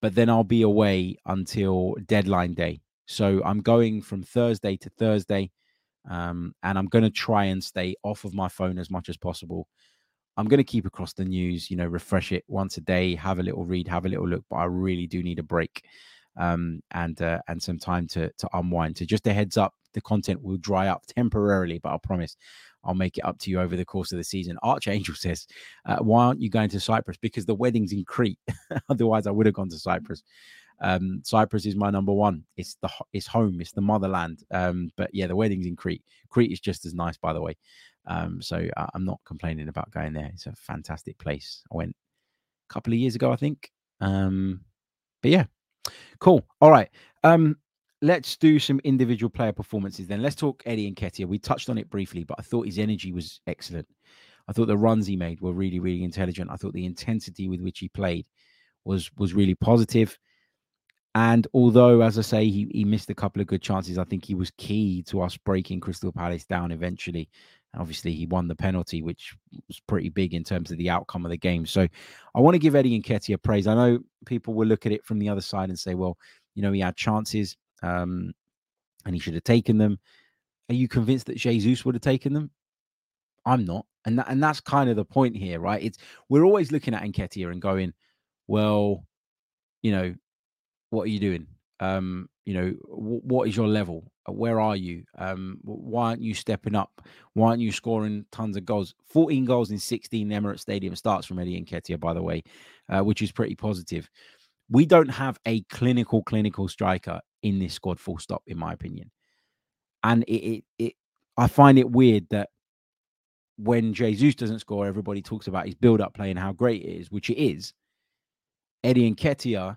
but then I'll be away until deadline day. So I'm going from Thursday to Thursday, um, and I'm going to try and stay off of my phone as much as possible. I'm going to keep across the news, you know, refresh it once a day, have a little read, have a little look, but I really do need a break um, and uh, and some time to to unwind. So just a heads up, the content will dry up temporarily, but I promise I'll make it up to you over the course of the season. Archangel says, uh, "Why aren't you going to Cyprus? Because the wedding's in Crete. Otherwise, I would have gone to Cyprus. Um, Cyprus is my number one. It's the it's home. It's the motherland. Um, but yeah, the wedding's in Crete. Crete is just as nice, by the way. Um, so uh, I'm not complaining about going there. It's a fantastic place. I went a couple of years ago, I think. Um, but yeah, Cool. All right. Um, let's do some individual player performances then. Let's talk Eddie Nketiah. We touched on it briefly, but I thought his energy was excellent. I thought the runs he made were really, really intelligent. I thought the intensity with which he played was was really positive. And although, as I say, he, he missed a couple of good chances, I think he was key to us breaking Crystal Palace down eventually obviously, he won the penalty, which was pretty big in terms of the outcome of the game. So I want to give Eddie Nketiah praise. I know people will look at it from the other side and say, well, you know, he had chances um, and he should have taken them. Are you convinced that Jesus would have taken them? I'm not. And that, and that's kind of the point here, right? It's we're always looking at Nketiah and going, well, you know, what are you doing? Um, you know, w- what is your level? Uh, where are you? Um, why aren't you stepping up? Why aren't you scoring tons of goals? 14 goals in 16 Emirates Stadium starts from Eddie Nketiah, by the way, uh, which is pretty positive. We don't have a clinical, clinical striker in this squad, full stop, in my opinion. And it, it, it I find it weird that when Jesus doesn't score, everybody talks about his build up play and how great it is, which it is. Eddie Nketiah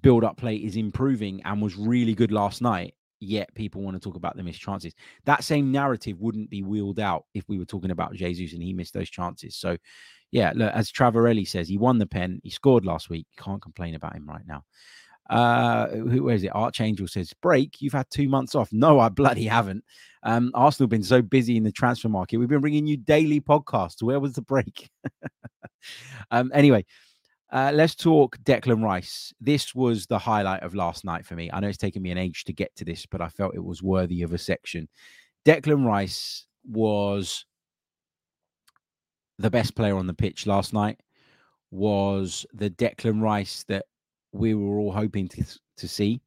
build up play is improving and was really good last night, yet people want to talk about the missed chances. That same narrative wouldn't be wheeled out if we were talking about Jesus and he missed those chances. So, yeah, look, as Travarelli says, he won the pen. He scored last week. Can't complain about him right now. Uh, who is it? Archangel says, Break, you've had two months off. No, I bloody haven't. Um, Arsenal been so busy in the transfer market. We've been bringing you daily podcasts. Where was the break? um, anyway, uh, let's talk Declan Rice. This was the highlight of last night for me. I know it's taken me an age to get to this, but I felt it was worthy of a section. Declan Rice was the best player on the pitch last night. Was the Declan Rice that we were all hoping to, to see,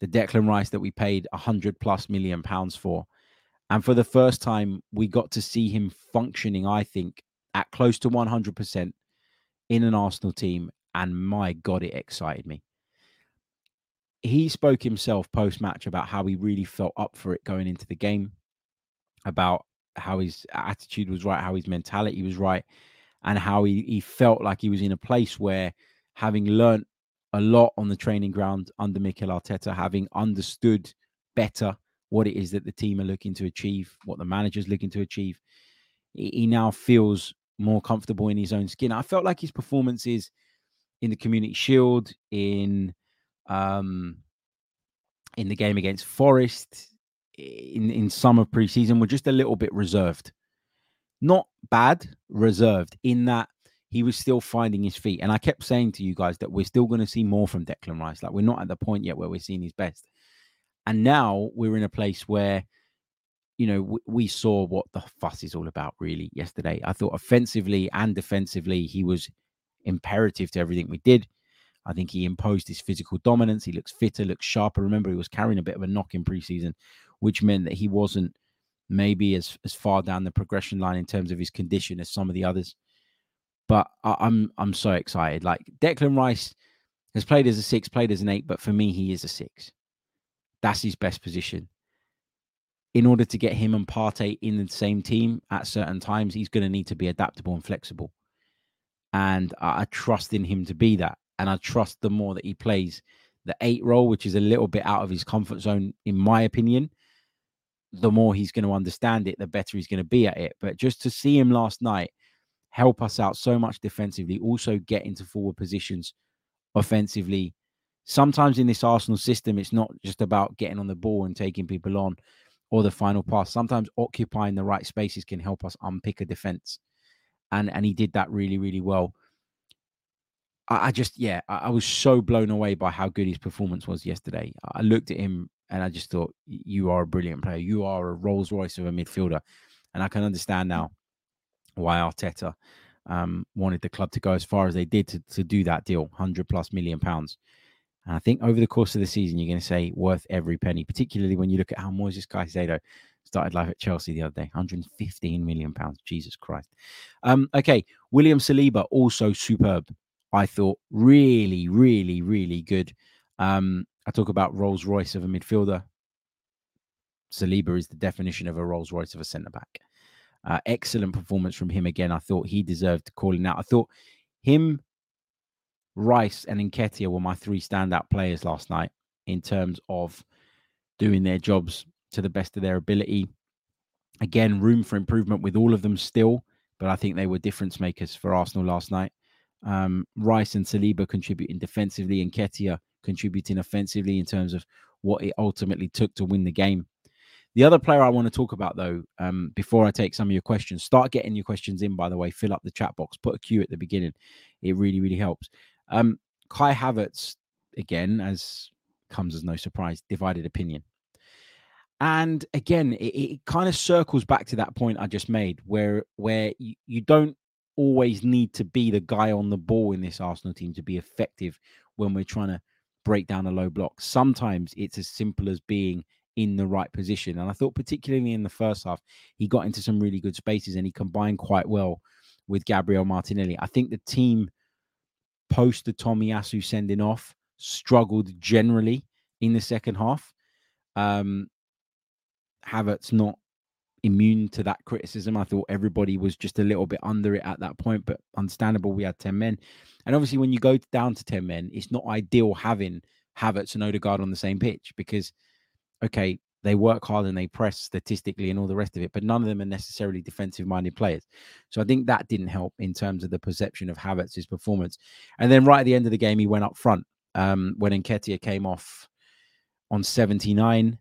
the Declan Rice that we paid a hundred plus million pounds for, and for the first time we got to see him functioning. I think at close to one hundred percent in an Arsenal team, and my God, it excited me. He spoke himself post match about how he really felt up for it going into the game, about how his attitude was right, how his mentality was right, and how he, he felt like he was in a place where, having learnt a lot on the training ground under Mikel Arteta, having understood better what it is that the team are looking to achieve, what the manager's looking to achieve, he now feels more comfortable in his own skin. I felt like his performances in the Community Shield, in um, in the game against Forest, in in of preseason, were just a little bit reserved. Not bad, reserved in that he was still finding his feet. And I kept saying to you guys that we're still going to see more from Declan Rice. Like we're not at the point yet where we're seeing his best. And now we're in a place where you know, we saw what the fuss is all about really yesterday. I thought offensively and defensively, he was imperative to everything we did. I think he imposed his physical dominance. He looks fitter, looks sharper. Remember, he was carrying a bit of a knock in preseason, which meant that he wasn't maybe as as far down the progression line in terms of his condition as some of the others. But I, I'm I'm so excited. Like Declan Rice has played as a six, played as an eight, but for me, he is a six. That's his best position in order to get him and Partey in the same team at certain times, he's going to need to be adaptable and flexible. And I, I trust in him to be that. And I trust the more that he plays the eight role, which is a little bit out of his comfort zone, in my opinion, the more he's going to understand it, the better he's going to be at it. But just to see him last night help us out so much defensively, also get into forward positions offensively, sometimes in this Arsenal system, it's not just about getting on the ball and taking people on or the final pass. Sometimes occupying the right spaces can help us unpick a defense. And and he did that really, really well. I, I just, yeah, I, I, was so blown away by how good his performance was yesterday. I looked at him and I just thought, you are a brilliant player. You are a Rolls Royce of a midfielder. And I can understand now why Arteta um, wanted the club to go as far as they did to, to do that deal, 100 plus million pounds. And I think over the course of the season, you're going to say worth every penny, particularly when you look at how Moises Caicedo started life at Chelsea the other day, 115 million pounds. Jesus Christ. Um, okay, William Saliba also superb. I thought really, really, really good. Um, I talk about Rolls Royce of a midfielder. Saliba is the definition of a Rolls Royce of a centre back. Uh, excellent performance from him again. I thought he deserved calling out. I thought him, Rice, and Nketiah were my three standout players last night in terms of doing their jobs to the best of their ability. Again, room for improvement with all of them still, but I think they were difference makers for Arsenal last night. Um, Rice and Saliba contributing defensively, and Nketiah contributing offensively in terms of what it ultimately took to win the game. The other player I want to talk about, though, um, before I take some of your questions, start getting your questions in, by the way. Fill up the chat box, put a a Q at the beginning. It really, really helps. Um, Kai Havertz, again, as comes as no surprise, divided opinion. And again, it, it kind of circles back to that point I just made, where where you, you don't always need to be the guy on the ball in this Arsenal team to be effective when we're trying to break down a low block. Sometimes it's as simple as being in the right position. And I thought, particularly in the first half, he got into some really good spaces and he combined quite well with Gabriel Martinelli. I think the team post the Tommy Tomiyasu sending off struggled generally in the second half. Um, Havertz not immune to that criticism. I thought everybody was just a little bit under it at that point, but understandable. We had 10 men. And obviously, when you go down to 10 men, it's not ideal having Havertz and Odegaard on the same pitch because okay, they work hard and they press statistically and all the rest of it, but none of them are necessarily defensive minded players. So I think that didn't help in terms of the perception of Havertz's performance. And then right at the end of the game, he went up front um, when Nketiah came off on 79.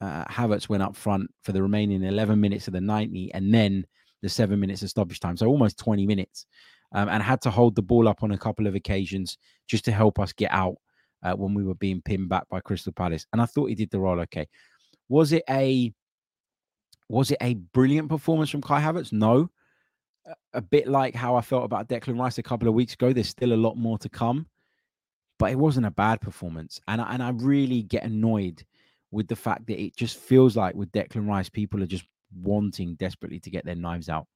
Uh, Havertz went up front for the remaining 11 minutes of the 90 and then the seven minutes of stoppage time. So almost 20 minutes. Um, and had to hold the ball up on a couple of occasions just to help us get out uh, when we were being pinned back by Crystal Palace, and I thought he did the role okay. Was it a was it a brilliant performance from Kai Havertz? No. A bit like how I felt about Declan Rice a couple of weeks ago. There's still a lot more to come, but it wasn't a bad performance. And I, and I really get annoyed with the fact that it just feels like with Declan Rice, people are just wanting desperately to get their knives out.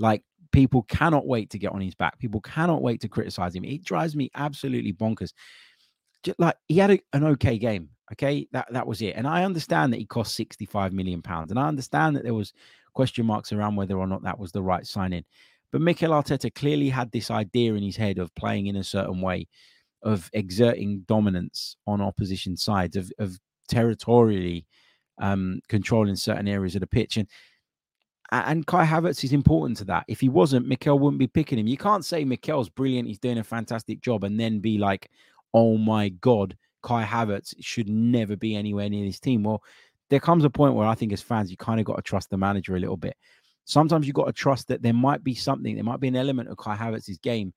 Like people cannot wait to get on his back. People cannot wait to criticize him. It drives me absolutely bonkers like he had a, an okay game. Okay, that that was it. And I understand that he cost 65 million pounds, and I understand that there was question marks around whether or not that was the right signing. But Mikel Arteta clearly had this idea in his head of playing in a certain way, of exerting dominance on opposition sides, of of territorially um, controlling certain areas of the pitch. And and Kai Havertz is important to that. If he wasn't, Mikel wouldn't be picking him. You can't say Mikel's brilliant, he's doing a fantastic job, and then be like, oh my God, Kai Havertz should never be anywhere near this team. Well, there comes a point where I think as fans, you kind of got to trust the manager a little bit. Sometimes you got to trust that there might be something, there might be an element of Kai Havertz's game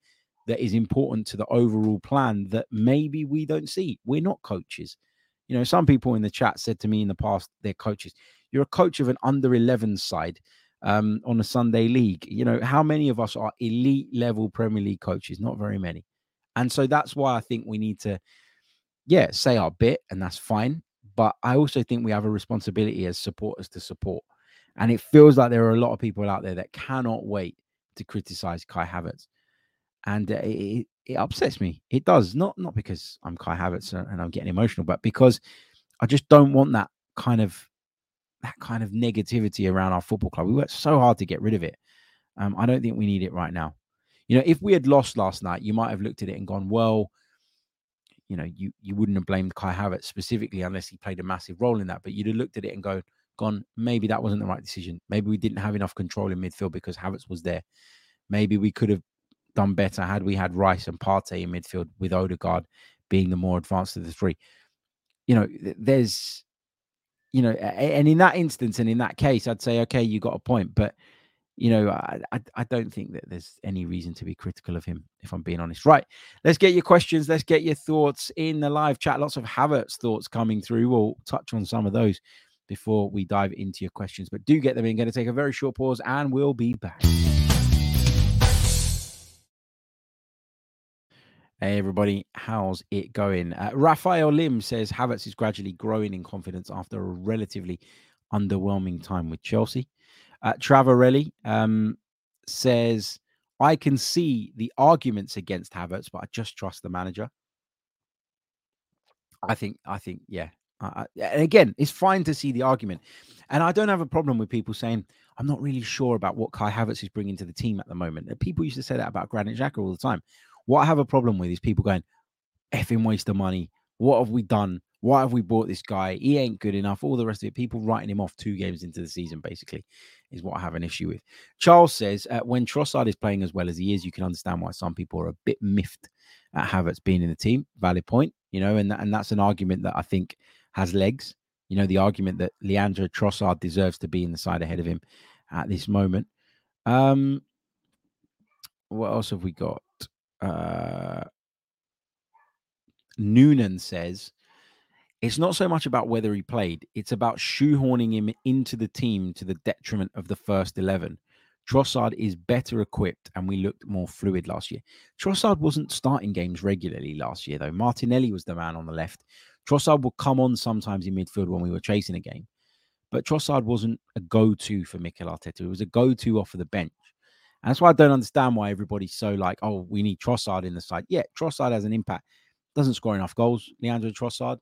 that is important to the overall plan that maybe we don't see. We're not coaches. You know, some people in the chat said to me in the past, they're coaches. You're a coach of an under 11 side um, on a Sunday league. You know, how many of us are elite level Premier League coaches? Not very many. And so that's why I think we need to, yeah, say our bit, and that's fine. But I also think we have a responsibility as supporters to support. And it feels like there are a lot of people out there that cannot wait to criticize Kai Havertz. And uh, it, it upsets me. It does. Not not because I'm Kai Havertz and I'm getting emotional, but because I just don't want that kind of that kind of negativity around our football club. We worked so hard to get rid of it. Um, I don't think we need it right now. You know, if we had lost last night, you might have looked at it and gone, well, you know, you you wouldn't have blamed Kai Havertz specifically unless he played a massive role in that. But you'd have looked at it and go, gone, maybe that wasn't the right decision. Maybe we didn't have enough control in midfield because Havertz was there. Maybe we could have done better had we had Rice and Partey in midfield with Odegaard being the more advanced of the three. You know, there's, you know, and in that instance and in that case, I'd say, okay, you got a point. But, you know, I, I, I don't think that there's any reason to be critical of him, if I'm being honest. Right. Let's get your questions. Let's get your thoughts in the live chat. Lots of Havertz thoughts coming through. We'll touch on some of those before we dive into your questions. But do get them in. Going to take a very short pause and we'll be back. Hey everybody, how's it going? Uh, Raphael Lim says Havertz is gradually growing in confidence after a relatively underwhelming time with Chelsea. Uh, Travarelli um, says I can see the arguments against Havertz, but I just trust the manager. I think, I think, yeah. Uh, and again, it's fine to see the argument, and I don't have a problem with people saying I'm not really sure about what Kai Havertz is bringing to the team at the moment. People used to say that about Granit Xhaka all the time. What I have a problem with is people going, effing waste of money. What have we done? Why have we bought this guy? He ain't good enough. All the rest of it. People writing him off two games into the season, basically, is what I have an issue with. Charles says, uh, when Trossard is playing as well as he is, you can understand why some people are a bit miffed at Havertz being in the team. Valid point, you know, and, and that's an argument that I think has legs. You know, the argument that Leandro Trossard deserves to be in the side ahead of him at this moment. Um, what else have we got? uh, Noonan says it's not so much about whether he played, it's about shoehorning him into the team to the detriment of the first 11. Trossard is better equipped and we looked more fluid last year. Trossard wasn't starting games regularly last year, though. Martinelli was the man on the left. Trossard would come on sometimes in midfield when we were chasing a game, but Trossard wasn't a go to for Mikel Arteta. It was a go to off of the bench. And that's why I don't understand why everybody's so like, oh, we need Trossard in the side. Yeah, Trossard has an impact. Doesn't score enough goals. Leandro Trossard,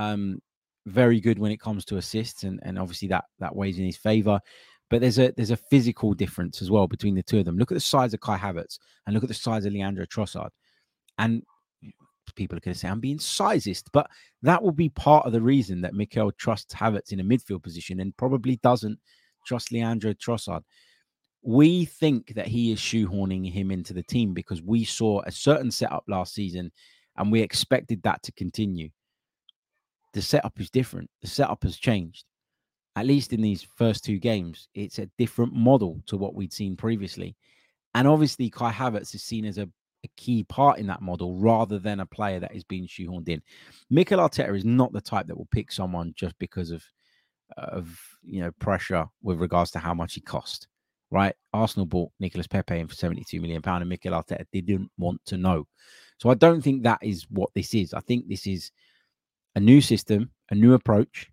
um, very good when it comes to assists, and, and obviously that that weighs in his favor. But there's a there's a physical difference as well between the two of them. Look at the size of Kai Havertz and look at the size of Leandro Trossard. And people are going to say I'm being sizist, but that will be part of the reason that Mikel trusts Havertz in a midfield position and probably doesn't trust Leandro Trossard we think that he is shoehorning him into the team because we saw a certain setup last season and we expected that to continue. The setup is different. The setup has changed. At least in these first two games, it's a different model to what we'd seen previously. And obviously, Kai Havertz is seen as a, a key part in that model rather than a player that is being shoehorned in. Mikel Arteta is not the type that will pick someone just because of of you know pressure with regards to how much he cost right? Arsenal bought Nicolas Pepe in for 72 million pound, and Mikel Arteta didn't want to know. So I don't think that is what this is. I think this is a new system, a new approach.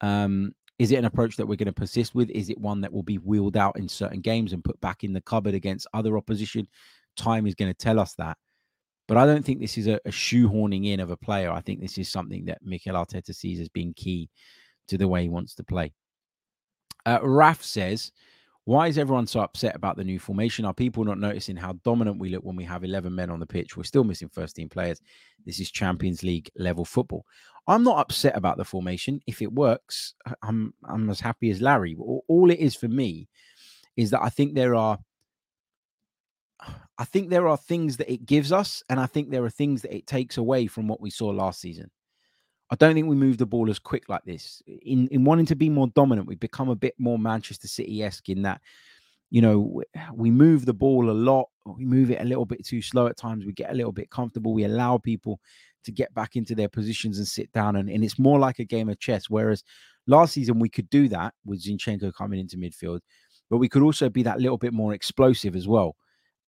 Um, is it an approach that we're going to persist with? Is it one that will be wheeled out in certain games and put back in the cupboard against other opposition? Time is going to tell us that. But I don't think this is a, a shoehorning in of a player. I think this is something that Mikel Arteta sees as being key to the way he wants to play. Uh, Raf says, why is everyone so upset about the new formation? Are people not noticing how dominant we look when we have 11 men on the pitch? We're still missing first team players. This is Champions League level football. I'm not upset about the formation. If it works, I'm I'm as happy as Larry. All it is for me is that I think there are I think there are things that it gives us, and I think there are things that it takes away from what we saw last season. I don't think we move the ball as quick like this. In in wanting to be more dominant, we become a bit more Manchester City esque in that, you know, we move the ball a lot. We move it a little bit too slow at times. We get a little bit comfortable. We allow people to get back into their positions and sit down, and, and it's more like a game of chess. Whereas last season we could do that with Zinchenko coming into midfield, but we could also be that little bit more explosive as well,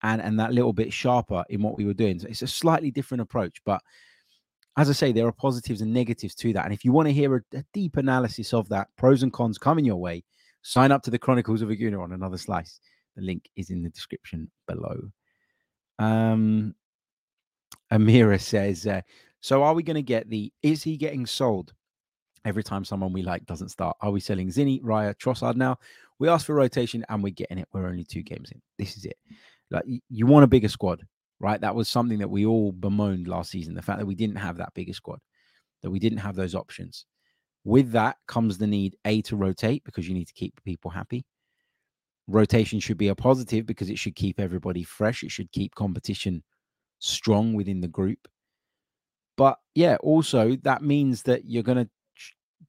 and and that little bit sharper in what we were doing. So it's a slightly different approach, but as I say, there are positives and negatives to that. And if you want to hear a, a deep analysis of that, pros and cons coming your way, sign up to the Chronicles of a Gooner on another slice. The link is in the description below. Um, Amira says, uh, so are we going to get the is he getting sold every time someone we like doesn't start? Are we selling Zinni, Raya, Trossard now? We asked for rotation and we're getting it. We're only two games in. This is it. Like you want a bigger squad right? That was something that we all bemoaned last season the fact that we didn't have that bigger squad, that we didn't have those options. With that comes the need, A, to rotate because you need to keep people happy. Rotation should be a positive because it should keep everybody fresh, it should keep competition strong within the group. But yeah, also that means that you're going to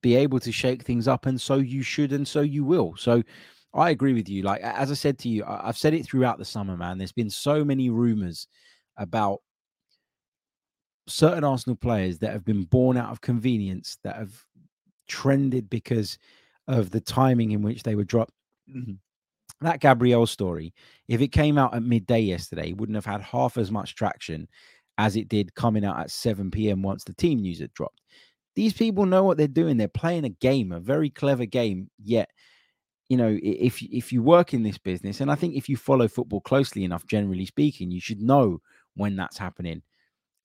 be able to shake things up, and so you should, and so you will. So I agree with you. Like as I said to you, I've said it throughout the summer, man. There's been so many rumors about certain Arsenal players that have been born out of convenience that have trended because of the timing in which they were dropped. Mm-hmm. That Gabriel story, if it came out at midday yesterday, wouldn't have had half as much traction as it did coming out at 7 p.m. once the team news had dropped. These people know what they're doing. They're playing a game, a very clever game. Yet, you know, if if you work in this business, and I think if you follow football closely enough, generally speaking, you should know when that's happening.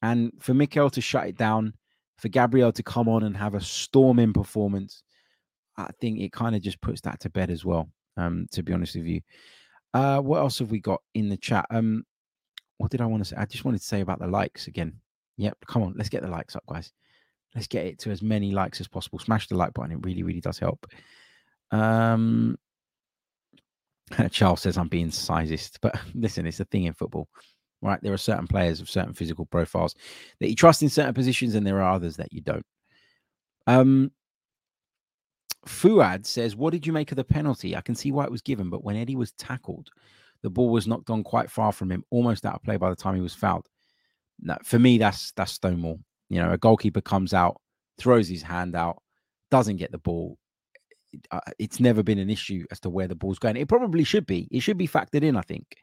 And for Mikel to shut it down, for Gabriel to come on and have a storming performance, I think it kind of just puts that to bed as well. Um, to be honest with you. Uh, what else have we got in the chat? Um, what did I want to say? I just wanted to say about the likes again. Yep, come on, let's get the likes up, guys. Let's get it to as many likes as possible. Smash the like button; it really, really does help. Um, Charles says I'm being sizist, but listen, it's a thing in football right? There are certain players of certain physical profiles that you trust in certain positions, and there are others that you don't. Um, Fuad says, What did you make of the penalty? I can see why it was given, but when Eddie was tackled, the ball was knocked on quite far from him, almost out of play by the time he was fouled. No, for me, that's that's Stonewall. You know, a goalkeeper comes out, throws his hand out, doesn't get the ball. Uh, it's never been an issue as to where the ball's going. It probably should be. It should be factored in, I think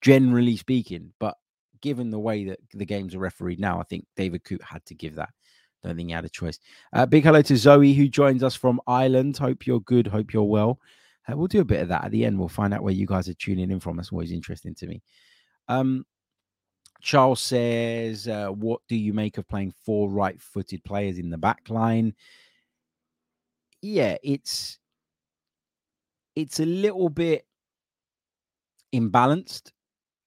generally speaking. But given the way that the games are refereed now, I think David Coote had to give that. Don't think he had a choice. Uh, big hello to Zoe, who joins us from Ireland. Hope you're good. Hope you're well. Uh, we'll do a bit of that at the end. We'll find out where you guys are tuning in from. That's always interesting to me. Um, Charles says, uh, "What do you make of playing four right-footed players in the back line?" Yeah, it's it's a little bit imbalanced.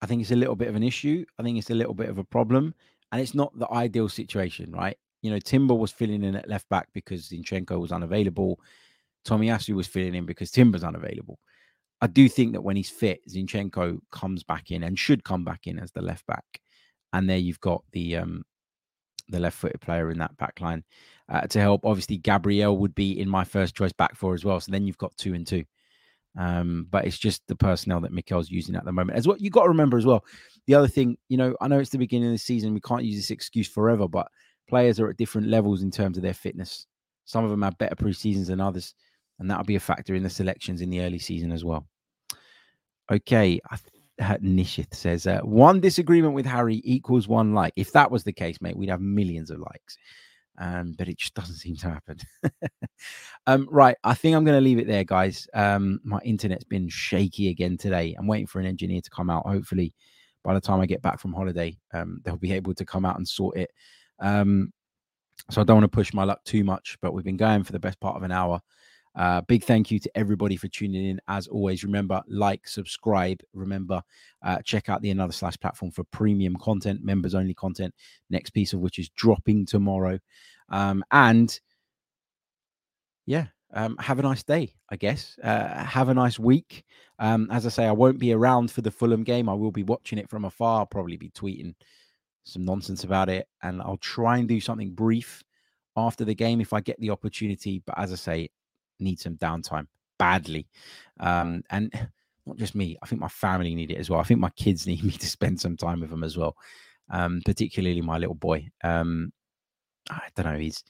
I think it's a little bit of an issue. I think it's a little bit of a problem. And it's not the ideal situation, right? You know, Timber was filling in at left back because Zinchenko was unavailable. Tomiyasu was filling in because Timber's unavailable. I do think that when he's fit, Zinchenko comes back in and should come back in as the left back. And there you've got the um the left-footed player in that back line uh, to help. Obviously, Gabriel would be in my first choice back four as well. So then you've got two and two. Um, but it's just the personnel that Mikel's using at the moment. As what you got to remember as well. The other thing, you know, I know it's the beginning of the season. We can't use this excuse forever, but players are at different levels in terms of their fitness. Some of them have better pre-seasons than others, and that'll be a factor in the selections in the early season as well. Okay, Nishith says uh, one disagreement with Harry equals one like. If that was the case, mate, we'd have millions of likes um, but it just doesn't seem to happen. um, right, I think I'm going to leave it there, guys. Um, my internet's been shaky again today. I'm waiting for an engineer to come out. Hopefully, by the time I get back from holiday, um, they'll be able to come out and sort it. Um, so I don't want to push my luck too much, but we've been going for the best part of an hour. Uh, big thank you to everybody for tuning in. As always, remember like, subscribe. Remember, uh, check out the Another Slice platform for premium content, members only content. Next piece of which is dropping tomorrow. Um, and yeah, um, have a nice day, I guess. Uh, have a nice week. Um, as I say, I won't be around for the Fulham game. I will be watching it from afar. I'll probably be tweeting some nonsense about it, and I'll try and do something brief after the game if I get the opportunity. But as I say, need some downtime badly. Um, and not just me, I think my family need it as well. I think my kids need me to spend some time with them as well, um, particularly my little boy. Um, I don't know, he's.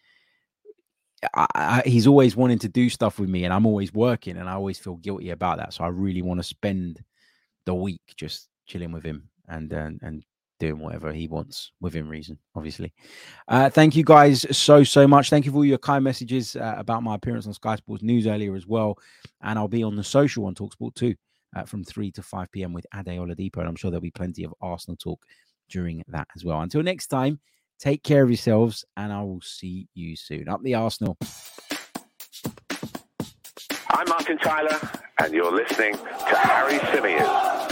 I, I, he's always wanting to do stuff with me, and I'm always working, and I always feel guilty about that. So I really want to spend the week just chilling with him and and, and doing whatever he wants within reason, obviously. Uh, thank you guys so, so much. Thank you for all your kind messages uh, about my appearance on Sky Sports News earlier as well. And I'll be on the social on Talksport too uh, from 3 to 5 p.m. with Ade Oladipo. And I'm sure there'll be plenty of Arsenal talk during that as well. Until next time, take care of yourselves and I will see you soon. Up the Arsenal. I'm Martin Tyler, and you're listening to Harry Symeou.